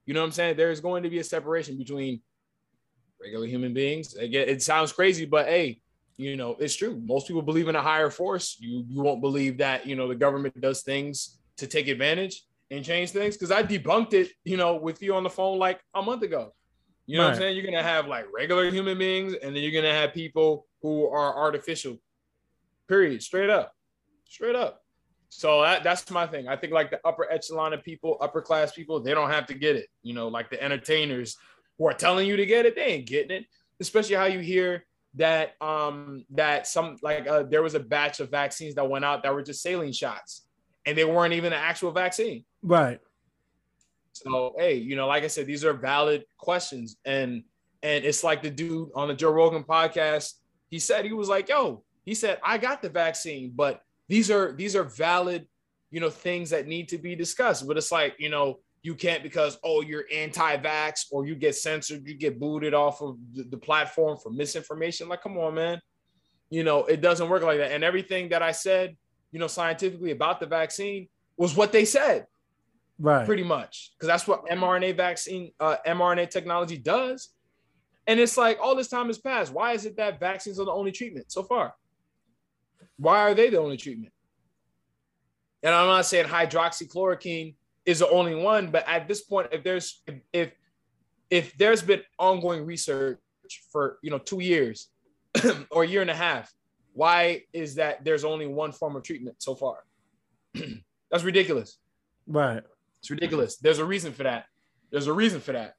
You know what I'm saying? There's going to be a separation between regular human beings. Again, it sounds crazy, but hey, you know, it's true. Most people believe in a higher force. You you won't believe that, you know, the government does things to take advantage and change things because I debunked it, you know, with you on the phone like a month ago. You know right. what I'm saying? You're gonna have like regular human beings, and then you're gonna have people who are artificial. Period. Straight up. Straight up. So that, that's my thing. I think like the upper echelon of people, upper class people, they don't have to get it. You know, like the entertainers who are telling you to get it, they ain't getting it. Especially how you hear that um that some like uh, there was a batch of vaccines that went out that were just saline shots and they weren't even an actual vaccine. Right. So hey, you know, like I said, these are valid questions, and and it's like the dude on the Joe Rogan podcast. He said he was like, "Yo," he said, "I got the vaccine, but these are these are valid, you know, things that need to be discussed." But it's like, you know, you can't because oh you're anti-vax or you get censored, you get booted off of the, the platform for misinformation. Like, come on, man. You know, it doesn't work like that. And everything that I said, you know, scientifically about the vaccine was what they said right pretty much because that's what mrna vaccine uh, mrna technology does and it's like all this time has passed why is it that vaccines are the only treatment so far why are they the only treatment and i'm not saying hydroxychloroquine is the only one but at this point if there's if if there's been ongoing research for you know two years or a year and a half, why is that there's only one form of treatment so far? That's ridiculous. Right. It's ridiculous. There's a reason for that. There's a reason for that.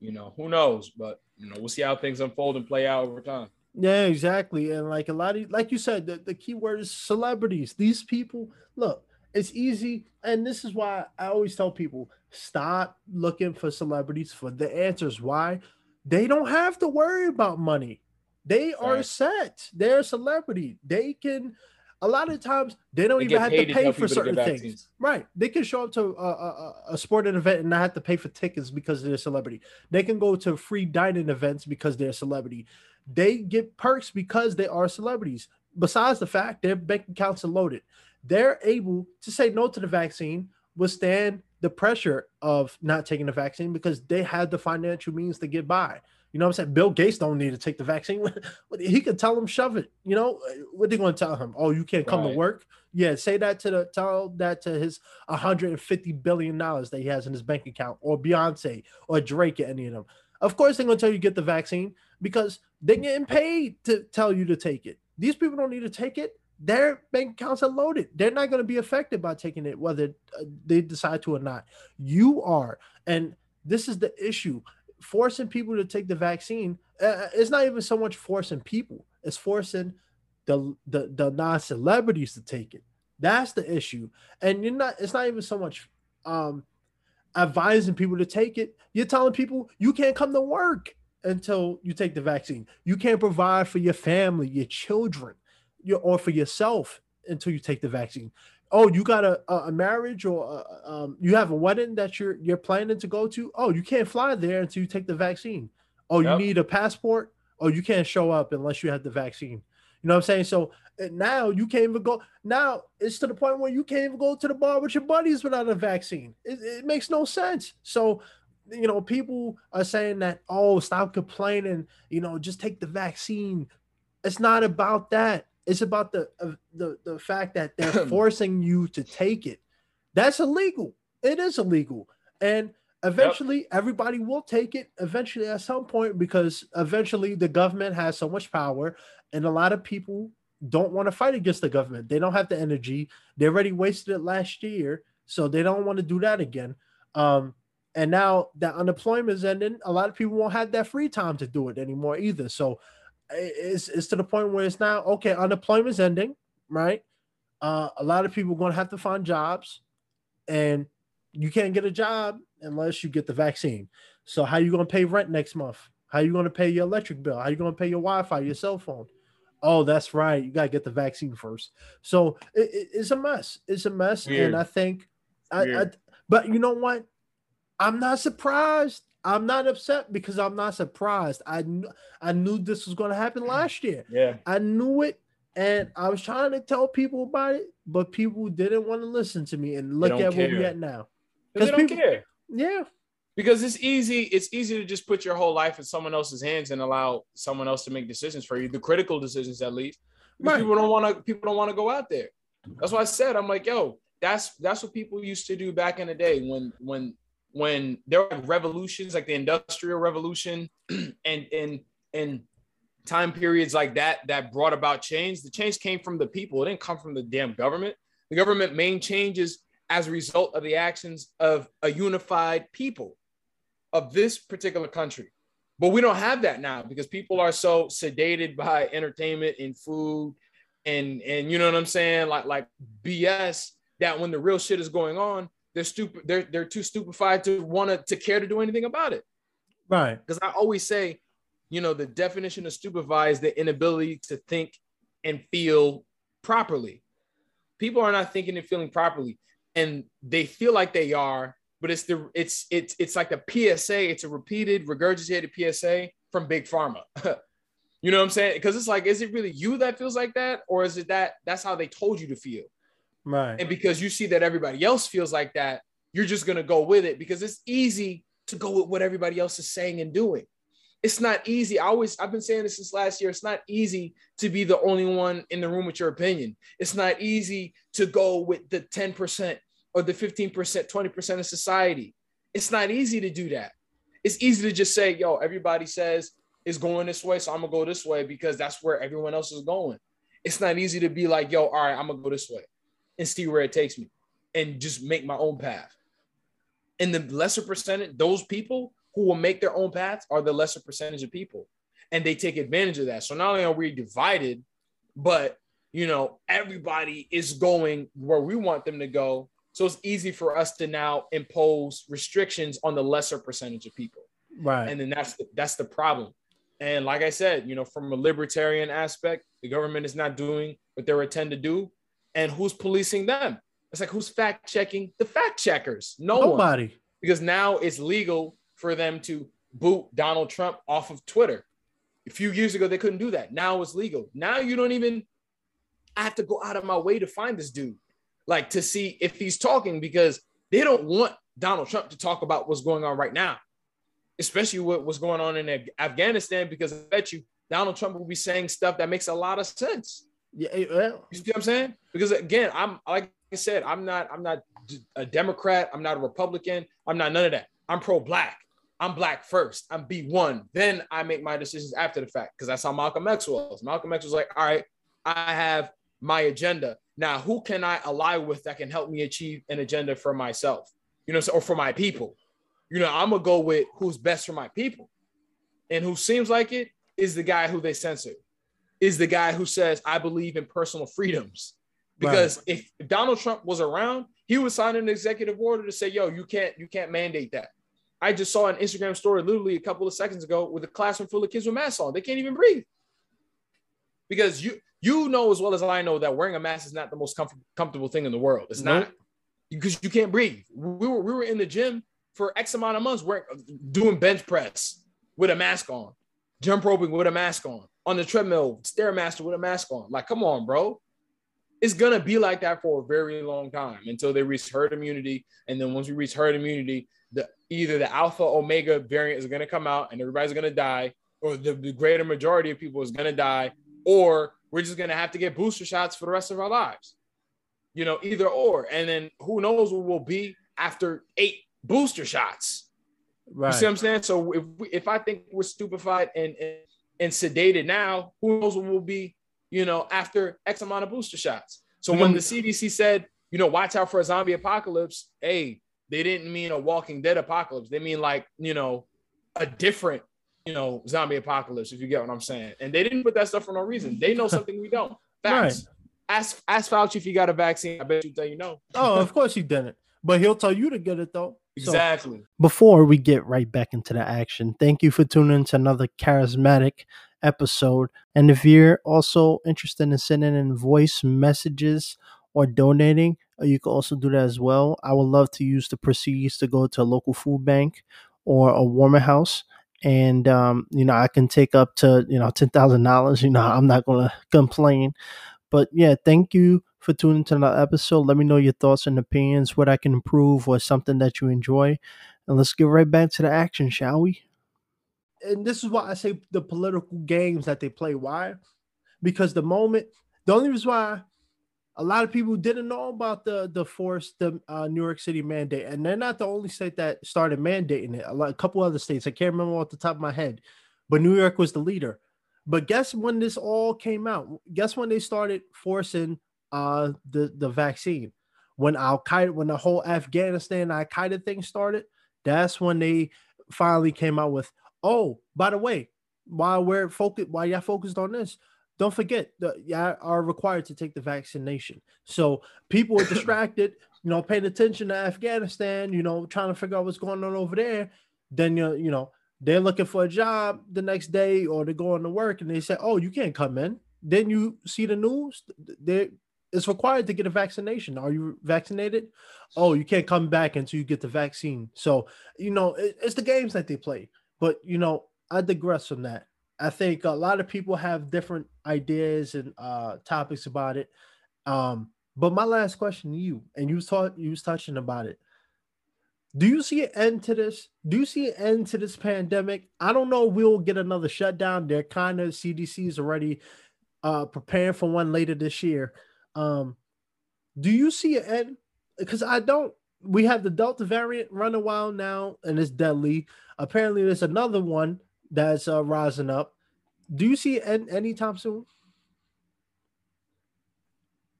You know, who knows? But you know, we'll see how things unfold and play out over time. Yeah, exactly. And like a lot of, like you said, the, the key word is celebrities. These people, look, it's easy. And this is why I always tell people stop looking for celebrities for the answers. Why? They don't have to worry about money. They are right. set. They're a celebrity. They can, a lot of times, they don't they even have to pay for certain things. Right. They can show up to a, a, a, sporting event and not have to pay for tickets because they're a celebrity. They can go to free dining events because they're a celebrity. They get perks because they are celebrities. Besides the fact their bank accounts are loaded, they're able to say no to the vaccine, withstand the pressure of not taking the vaccine because they had the financial means to get by. You know what I'm saying? Bill Gates don't need to take the vaccine. he could tell them shove it. You know what they going to tell him? Oh, you can't come right. to work. Yeah, say that to the tell that to his 150 billion dollars that he has in his bank account, or Beyonce, or Drake, or any of them. Of course, they're going to tell you get the vaccine because they're getting paid to tell you to take it. These people don't need to take it. Their bank accounts are loaded. They're not going to be affected by taking it, whether uh, they decide to or not. You are. And this is the issue. Forcing people to take the vaccine, uh, uh it's not even so much forcing people, it's forcing the, the, the non celebrities to take it. That's the issue. And you're not, it's not even so much um, advising people to take it. You're telling people you can't come to work until you take the vaccine. You can't provide for your family, your children, your, or for yourself until you take the vaccine. Oh, you got a, a marriage or a, um, you have a wedding that you're you're planning to go to. Oh, you can't fly there until you take the vaccine. Oh, yep. you need a passport. Oh, you can't show up unless you have the vaccine. You know what I'm saying? So eh, now you can't even go. Now it's to the point where you can't even go to the bar with your buddies without a vaccine. It, it makes no sense. So you know, people are saying that, oh, stop complaining, you know, just take the vaccine. It's not about that. It's about the uh, the the fact that they're forcing you to take it. That's illegal. It is illegal. And eventually yep. everybody will take it eventually at some point because eventually the government has so much power and a lot of people don't want to fight against the government. They don't have the energy. They already wasted it last year, so they don't want to do that again. Um, and now that unemployment is ending, a lot of people won't have that free time to do it anymore either. So it's, it's to the point where it's now okay, unemployment's ending, right? Uh, a lot of people are going to have to find jobs, and you can't get a job unless you get the vaccine. So how are you going to pay rent next month? How are you going to pay your electric bill? How are you going to pay your Wi-Fi, your cell phone? Oh, that's right. You got to get the vaccine first. So it, it, it's a mess. It's a mess, Weird. and I think, I, I, but you know what? I'm not surprised. I'm not upset because I'm not surprised. I kn- I knew this was going to happen mm. last year. Yeah, I knew it, and I was trying to tell people about it, but people didn't want to listen to me. And look at care. where we at now. Because they don't people, care. Yeah, because it's easy. It's easy to just put your whole life in someone else's hands and allow someone else to make decisions for you, the critical decisions at least. Right. People don't want to. People don't want to go out there. That's why I said I'm like, yo, that's that's what people used to do back in the day when when when there were revolutions like the industrial revolution and and and time periods like that that brought about change the change came from the people. It didn't come from the damn government. The government made changes as a result of the actions of a unified people of this particular country. But we don't have that now because people are so sedated by entertainment and food and and you know what i'm saying? Like like bs that when the real shit is going on they're stupid. They're they're too stupefied to want to to care to do anything about it. Right. Because I always say, you know, the definition of stupefied is the inability to think and feel properly. People are not thinking and feeling properly, and they feel like they are, but it's the it's it's it's like a PSA. It's a repeated, regurgitated PSA from Big Pharma. you know what I'm saying? Because it's like, is it really you that feels like that, or is it that that's how they told you to feel? Right. And because you see that everybody else feels like that, you're just going to go with it because it's easy to go with what everybody else is saying and doing. It's not easy. I always, I've been saying this since last year. It's not easy to be the only one in the room with your opinion. It's not easy to go with the 10% or the 15%, 20% of society. It's not easy to do that. it's easy to just say, yo, everybody says it's going this way, so I'm gonna go this way because that's where everyone else is going. It's not easy to be like, yo, all right, I'm gonna go this way and see where it takes me and just make my own path. And the lesser percentage, those people who will make their own paths are the lesser percentage of people. And they take advantage of that. So not only are we divided, but you know, everybody is going where we want them to go. So it's easy for us to now impose restrictions on the lesser percentage of people. Right. And then that's the, that's the problem. And like I said, you know, from a libertarian aspect, the government is not doing what they are intend to do. And who's policing them? It's like who's fact checking the fact checkers? No Nobody. one. Because now it's legal for them to boot Donald Trump off of Twitter. A few years ago, they couldn't do that. Now it's legal. Now you don't even I have to go out of my way to find this dude, like to see if he's talking because they don't want Donald Trump to talk about what's going on right now, especially what, what's going on in Afghanistan. Because I bet you Donald Trump will be saying stuff that makes a lot of sense. Yeah, eh, well, you see what I'm saying? Because again, I'm like I said, I'm not I'm not a Democrat, I'm not a Republican, I'm not none of that. I'm pro-black. I'm black first. I'm B1. Then I make my decisions after the fact because that's how Malcolm X was. Malcolm X was like, all right, I have my agenda. Now, who can I ally with that can help me achieve an agenda for myself, you know, or for my people? You know, I'm gonna go with who's best for my people, and who seems like it is the guy who they censored, is the guy who says I believe in personal freedoms. Because right. if Donald Trump was around, he would sign an executive order to say, "Yo, you can't, you can't mandate that." I just saw an Instagram story literally a couple of seconds ago with a classroom full of kids with masks on. They can't even breathe because you you know as well as I know that wearing a mask is not the most comf- comfortable thing in the world. It's nope. not because you can't breathe. We were we were in the gym for X amount of months, wearing doing bench press with a mask on, jump roping with a mask on, on the treadmill, stairmaster with a mask on. Like, come on, bro. It's gonna be like that for a very long time until they reach herd immunity, and then once we reach herd immunity, the either the alpha omega variant is gonna come out and everybody's gonna die, or the, the greater majority of people is gonna die, or we're just gonna have to get booster shots for the rest of our lives. You know, either or. And then who knows what we'll be after eight booster shots. Right. You see what I'm saying? So if we, if I think we're stupefied and, and and sedated now, who knows what we'll be, you know, after X amount of booster shots. So when the CDC said, you know, watch out for a zombie apocalypse, hey, they didn't mean a Walking Dead apocalypse. They mean like, you know, a different you know, zombie apocalypse, if you get what I'm saying. And they didn't put that stuff for no reason. They know something we don't. Facts. Right. Ask ask Fauci if he got a vaccine. I bet you tell you no. oh, of course he didn't. But he'll tell you to get it though. Exactly. So, before we get right back into the action, thank you for tuning in to another charismatic episode. And if you're also interested in sending in voice messages or donating, uh, you can also do that as well. I would love to use the proceeds to go to a local food bank or a warmer house and um, you know I can take up to you know ten thousand dollars. You know I'm not going to complain, but yeah, thank you for tuning to another episode. Let me know your thoughts and opinions, what I can improve, or something that you enjoy, and let's get right back to the action, shall we? And this is why I say the political games that they play. Why? Because the moment, the only reason why a lot of people didn't know about the the forced the uh, New York City mandate, and they're not the only state that started mandating it. A, lot, a couple other states, I can't remember off the top of my head, but New York was the leader. But guess when this all came out? Guess when they started forcing uh, the the vaccine? When Al Qaeda, when the whole Afghanistan Al Qaeda thing started, that's when they finally came out with. Oh, by the way, while we're focused, while y'all focused on this, don't forget that y'all are required to take the vaccination. So people are distracted, you know, paying attention to Afghanistan, you know, trying to figure out what's going on over there. Then you you know they're looking for a job the next day or they're going to work and they say, "Oh, you can't come in." Then you see the news. They it's required to get a vaccination. Are you vaccinated? Oh, you can't come back until you get the vaccine. So you know it, it's the games that they play. But you know, I digress from that. I think a lot of people have different ideas and uh, topics about it. Um, but my last question to you, and you thought you was touching about it. Do you see an end to this? Do you see an end to this pandemic? I don't know. We'll get another shutdown. They're kind of CDC is already uh, preparing for one later this year. Um, do you see an end? Because I don't. we have the Delta variant running wild now, and it's deadly. Apparently, there's another one that's uh, rising up. Do you see an any anytime soon?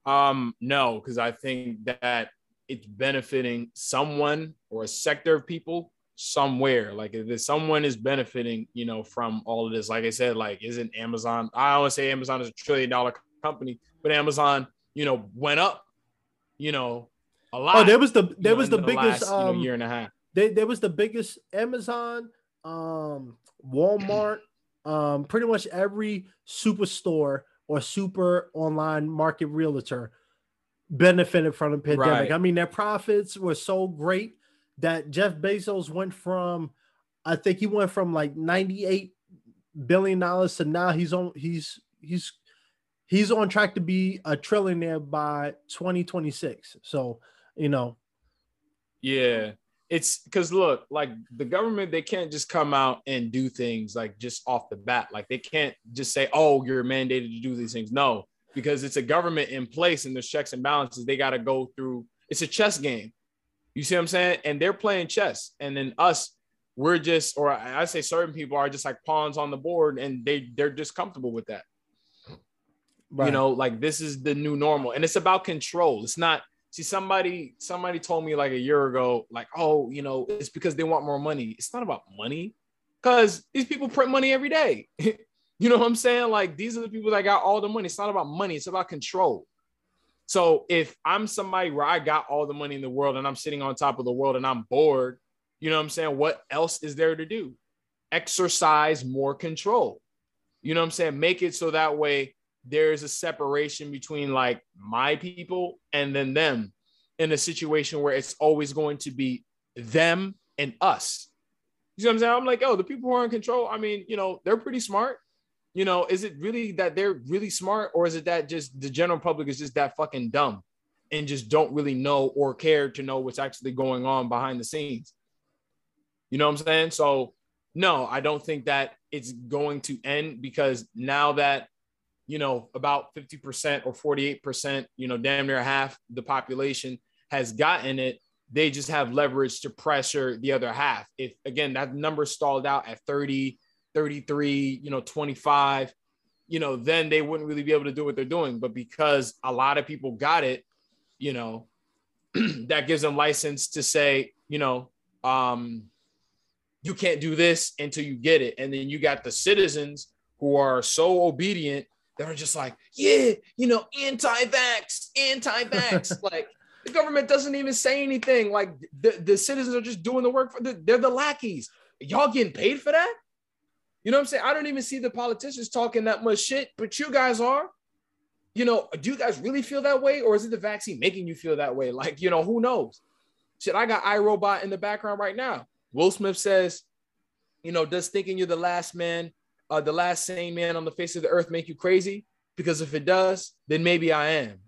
Um, no, because I think that it's benefiting someone or a sector of people somewhere. Like if someone is benefiting, you know, from all of this, like I said, like isn't Amazon? I always say Amazon is a trillion dollar company, but Amazon, you know, went up, you know, a lot. Oh, there was the there was the, the biggest last, um, you know, year and a half. They, there was the biggest Amazon, um, Walmart, um, pretty much every superstore or super online market realtor benefited from the pandemic. Right. I mean, their profits were so great that Jeff Bezos went from, I think he went from like 98 billion dollars to now he's on he's he's he's on track to be a trillionaire by 2026. So, you know. Yeah it's because look, like the government, they can't just come out and do things like just off the bat. Like they can't just say, "Oh, you're mandated to do these things." No, because it's a government in place and there's checks and balances. They got to go through. It's a chess game. You see what I'm saying? And they're playing chess, and then us, we're just, or I say certain people are just like pawns on the board, and they they're just comfortable with that. Right. You know, like this is the new normal, and it's about control. It's not see somebody somebody told me like a year ago like oh you know it's because they want more money it's not about money because these people print money every day you know what i'm saying? Like these are the people that got all the money. It's not about money. It's about control. So if i'm somebody where i got all the money in the world and i'm sitting on top of the world and i'm bored you know what i'm saying? What else is there to do? Exercise more control. You know what i'm saying? Make it so that way there's a separation between like my people and then them in a situation where it's always going to be them and us. You see what I'm saying? I'm like, oh, the people who are in control, I mean, you know, they're pretty smart. You know, is it really that they're really smart, or is it that just the general public is just that fucking dumb and just don't really know or care to know what's actually going on behind the scenes? You know what I'm saying? So, no, I don't think that it's going to end because now that you know, about 50% or 48%, you know, damn near half the population has gotten it. They just have leverage to pressure the other half. If again, that number stalled out at 30, 33, you know, 25, you know, then they wouldn't really be able to do what they're doing. But because a lot of people got it, you know, that gives them license to say, you know, um, you can't do this until you get it. And then you got the citizens who are so obedient that are just like, yeah, you know, anti-vax, anti-vax. like the government doesn't even say anything. Like the, the citizens are just doing the work for the, they're the lackeys. Y'all getting paid for that? You know what I'm saying? I don't even see the politicians talking that much shit, but you guys are. You know, do you guys really feel that way? Or is it the vaccine making you feel that way? Like, you know, who knows? Shit, I got I, Robot in the background right now. Will Smith says, you know, does thinking you're the last man uh, the last sane man on the face of the earth make you crazy? Because if it does, then maybe I am.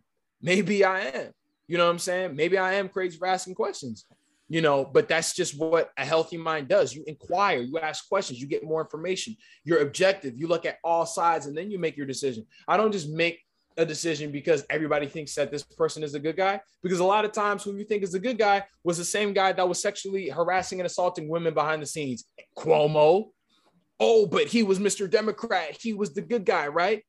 Maybe I am. You know what I'm saying? Maybe I am crazy for asking questions. You know, but that's just what a healthy mind does. You inquire, you ask questions, you get more information. You're objective. You look at all sides and then you make your decision. I don't just make a decision because everybody thinks that this person is a good guy. Because a lot of times, who you think is a good guy was the same guy that was sexually harassing and assaulting women behind the scenes. Cuomo, oh, but he was Mr. Democrat. He was the good guy, right?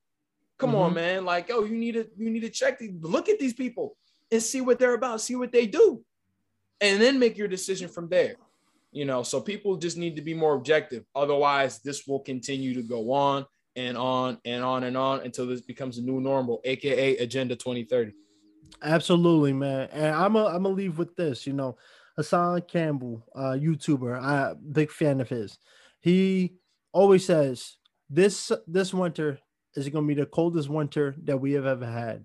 Come mm-hmm. on, man. Like, oh, you need to you need to check the, look at these people and see what they're about, see what they do, and then make your decision from there. You know, so people just need to be more objective. Otherwise, this will continue to go on and on and on and on until this becomes a new normal, aka Agenda 2030. Absolutely, man. And I'm a, I'm gonna leave with this. You know, Hassan Campbell, uh, YouTuber, I big fan of his. He always says this this winter is going to be the coldest winter that we have ever had,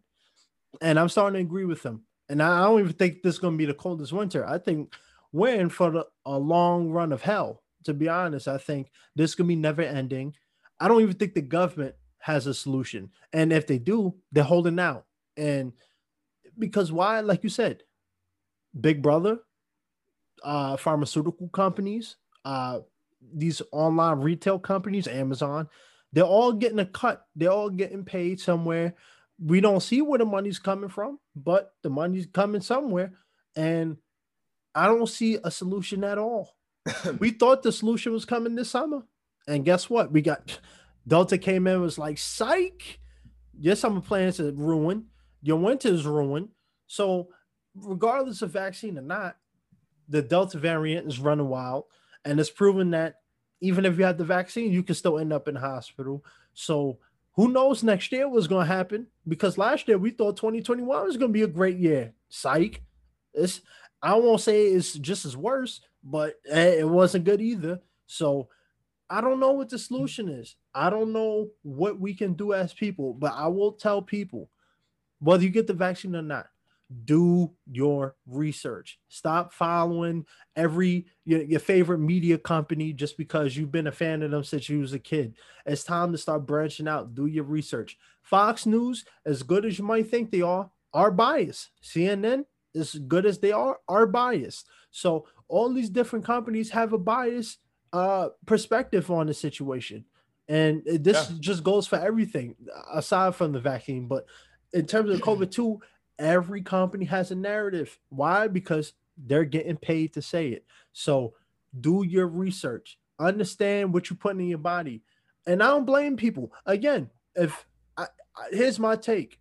and I'm starting to agree with him. And I don't even think this is going to be the coldest winter. I think we're in for the, a long run of hell. To be honest, I think this could be never ending. I don't even think the government has a solution, and if they do, they're holding out. And because why? Like you said, Big Brother, uh, pharmaceutical companies, uh, these online retail companies, Amazon, they're all getting a cut. They're all getting paid somewhere. We don't see where the money's coming from, but the money's coming somewhere. And I don't see a solution at all. we thought the solution was coming this summer. And guess what? We got Delta came in, was like, psych. Your summer plans are ruined. Your winter is ruined. So, regardless of vaccine or not, the Delta variant is running wild. And it's proven that even if you have the vaccine, you can still end up in hospital. So, who knows next year what's going to happen? Because last year we thought 2021 was going to be a great year. Psych. It's I won't say it's just as worse, but eh, it wasn't good either. So I don't know what the solution is. I don't know what we can do as people, but I will tell people whether you get the vaccine or not, do your research. Stop following every your, your, favorite media company just because you've been a fan of them since you was a kid. It's time to start branching out. Do your research. Fox News, as good as you might think they are, are biased. CNN, as good as they are, are biased. So all these different companies have a biased uh, perspective on the situation. And this yeah. just goes for everything aside from the vaccine. But in terms of COVID 2, every company has a narrative. Why? Because they're getting paid to say it. So do your research, understand what you're putting in your body. And I don't blame people. Again, if I, I, here's my take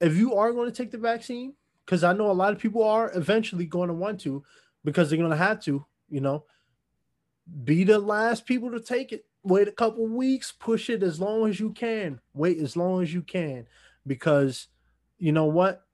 if you are going to take the vaccine, because I know a lot of people are eventually going to want to because they're going to have to, you know, be the last people to take it. Wait a couple weeks, push it as long as you can. Wait as long as you can because you know what?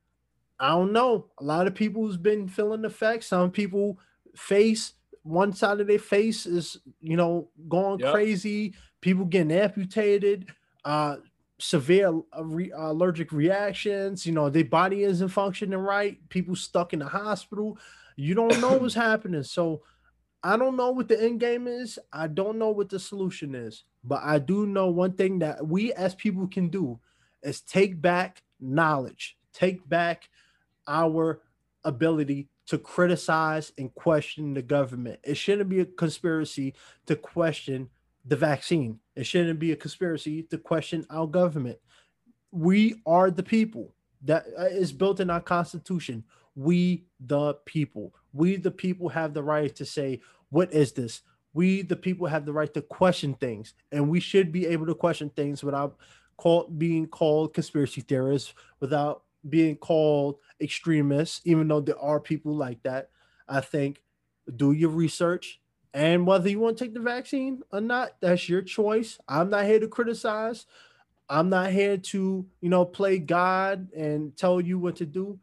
I don't know. A lot of people has been feeling the effects. Some people face one side of their face is, you know, going yep. crazy. People getting amputated. Uh, severe allergic reactions. You know, their body isn't functioning right. People stuck in the hospital. You don't know what's happening. So I don't know what the end game is. I don't know what the solution is. But I do know one thing that we as people can do is take back knowledge, take back our ability to criticize and question the government. It shouldn't be a conspiracy to question the vaccine. It shouldn't be a conspiracy to question our government. We are the people. That uh, built in our constitution. We the people. We the people have the right to say, what is this? We the people have the right to question things, and we should be able to question things without call, being called conspiracy theorists, without being called extremists, even though there are people like that. I think do your research, and whether you want to take the vaccine or not, that's your choice. I'm not here to criticize. I'm not here to, you know, play God and tell you what to do.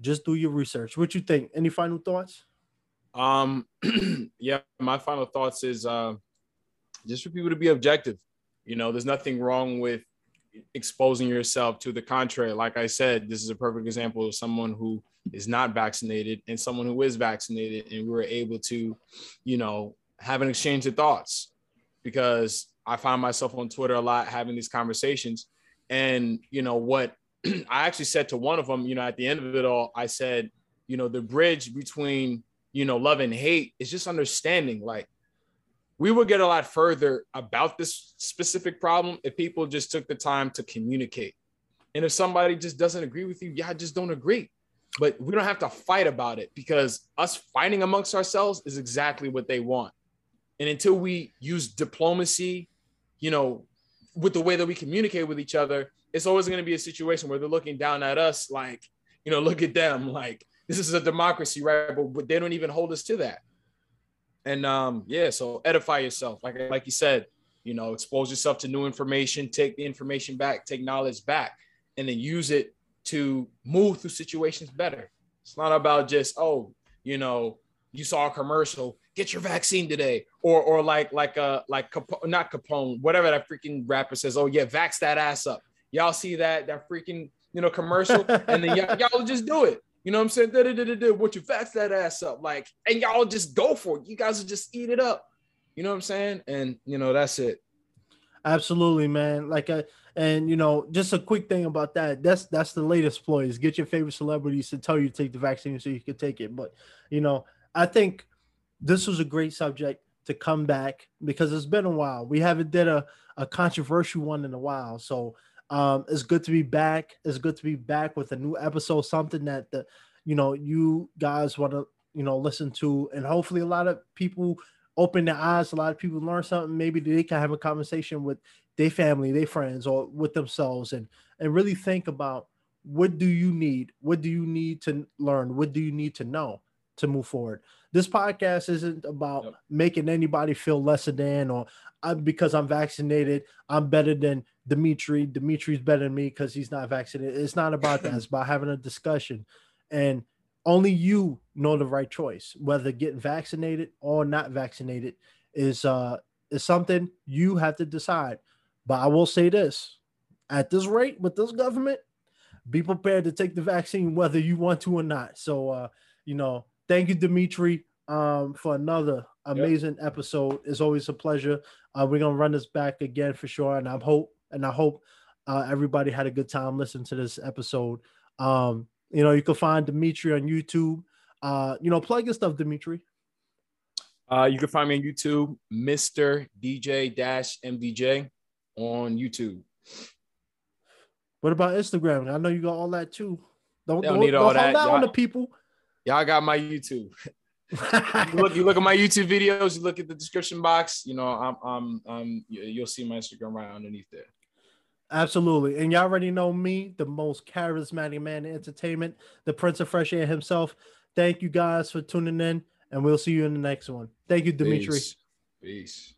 Just do your research. What you think? Any final thoughts? Um, yeah, my final thoughts is uh, just for people to be objective. You know, there's nothing wrong with exposing yourself to the contrary. Like I said, this is a perfect example of someone who is not vaccinated and someone who is vaccinated, and we were able to, you know, have an exchange of thoughts because I find myself on Twitter a lot having these conversations. And, you know, what I actually said to one of them, you know, at the end of it all, I said, you know, the bridge between, you know, love and hate is just understanding. Like, we would get a lot further about this specific problem if people just took the time to communicate. And if somebody just doesn't agree with you, yeah, I just don't agree. But we don't have to fight about it because us fighting amongst ourselves is exactly what they want. And until we use diplomacy, you know, with the way that we communicate with each other, it's always going to be a situation where they're looking down at us like, you know, look at them like this is a democracy, right? But, but they don't even hold us to that. And um, yeah, so edify yourself. Like like you said, you know, expose yourself to new information, take the information back, take knowledge back, and then use it to move through situations better. It's not about just, oh, you know, you saw a commercial, get your vaccine today. Or or like like uh like Capone, not Capone, whatever that freaking rapper says, oh yeah, vax that ass up. Y'all see that that freaking you know commercial, and then y'all, y'all just do it. You know what I'm saying? Da, da, da, da, What you fax that ass up, like, and y'all just go for it. You guys will just eat it up. You know what I'm saying? And you know that's it. Absolutely, man. Like, a, uh, and you know, just a quick thing about that. That's that's the latest ploy is get your favorite celebrities to tell you to take the vaccine so you can take it. But you know, I think this was a great subject to come back because it's been a while. We haven't did a, a controversial one in a while. So um, it's good to be back. It's good to be back with a new episode, something that the you know you guys want to you know, listen to, and hopefully a lot of people open their eyes. A lot of people learn something. Maybe they can have a conversation with their family, their friends, or with themselves, and and really think about what do you need? What do you need to learn? What do you need to know to move forward? This podcast isn't about yep. making anybody feel lesser than or I, because I'm vaccinated, I'm better than Dimitri. Dimitri's better than me because he's not vaccinated. It's not about that. It's about having a discussion. And only you know the right choice, whether getting vaccinated or not vaccinated is uh is something you have to decide. But I will say this at this rate with this government, be prepared to take the vaccine whether you want to or not. So uh, you know, thank you, Dimitri, um, for another amazing yep. episode. It's always a pleasure. Uh, we're gonna run this back again for sure, and I hope and I hope uh, everybody had a good time listening to this episode. Um, you know, you can find Dimitri on YouTube. Uh, you know, plug your stuff, Dimitri. Uh, you can find me on YouTube, Mr. DJ Dash MDJ on YouTube. What about Instagram? I know you got all that too. Don't, don't, don't need all don't that. on the people. Y'all got my YouTube. you look, you look at my YouTube videos. You look at the description box. You know, I'm, I'm, I'm. You'll see my Instagram right underneath there. Absolutely. And y'all already know me, the most charismatic man in entertainment, the Prince of Fresh Air himself. Thank you guys for tuning in, and we'll see you in the next one. Thank you, Dimitri. Peace. Peace.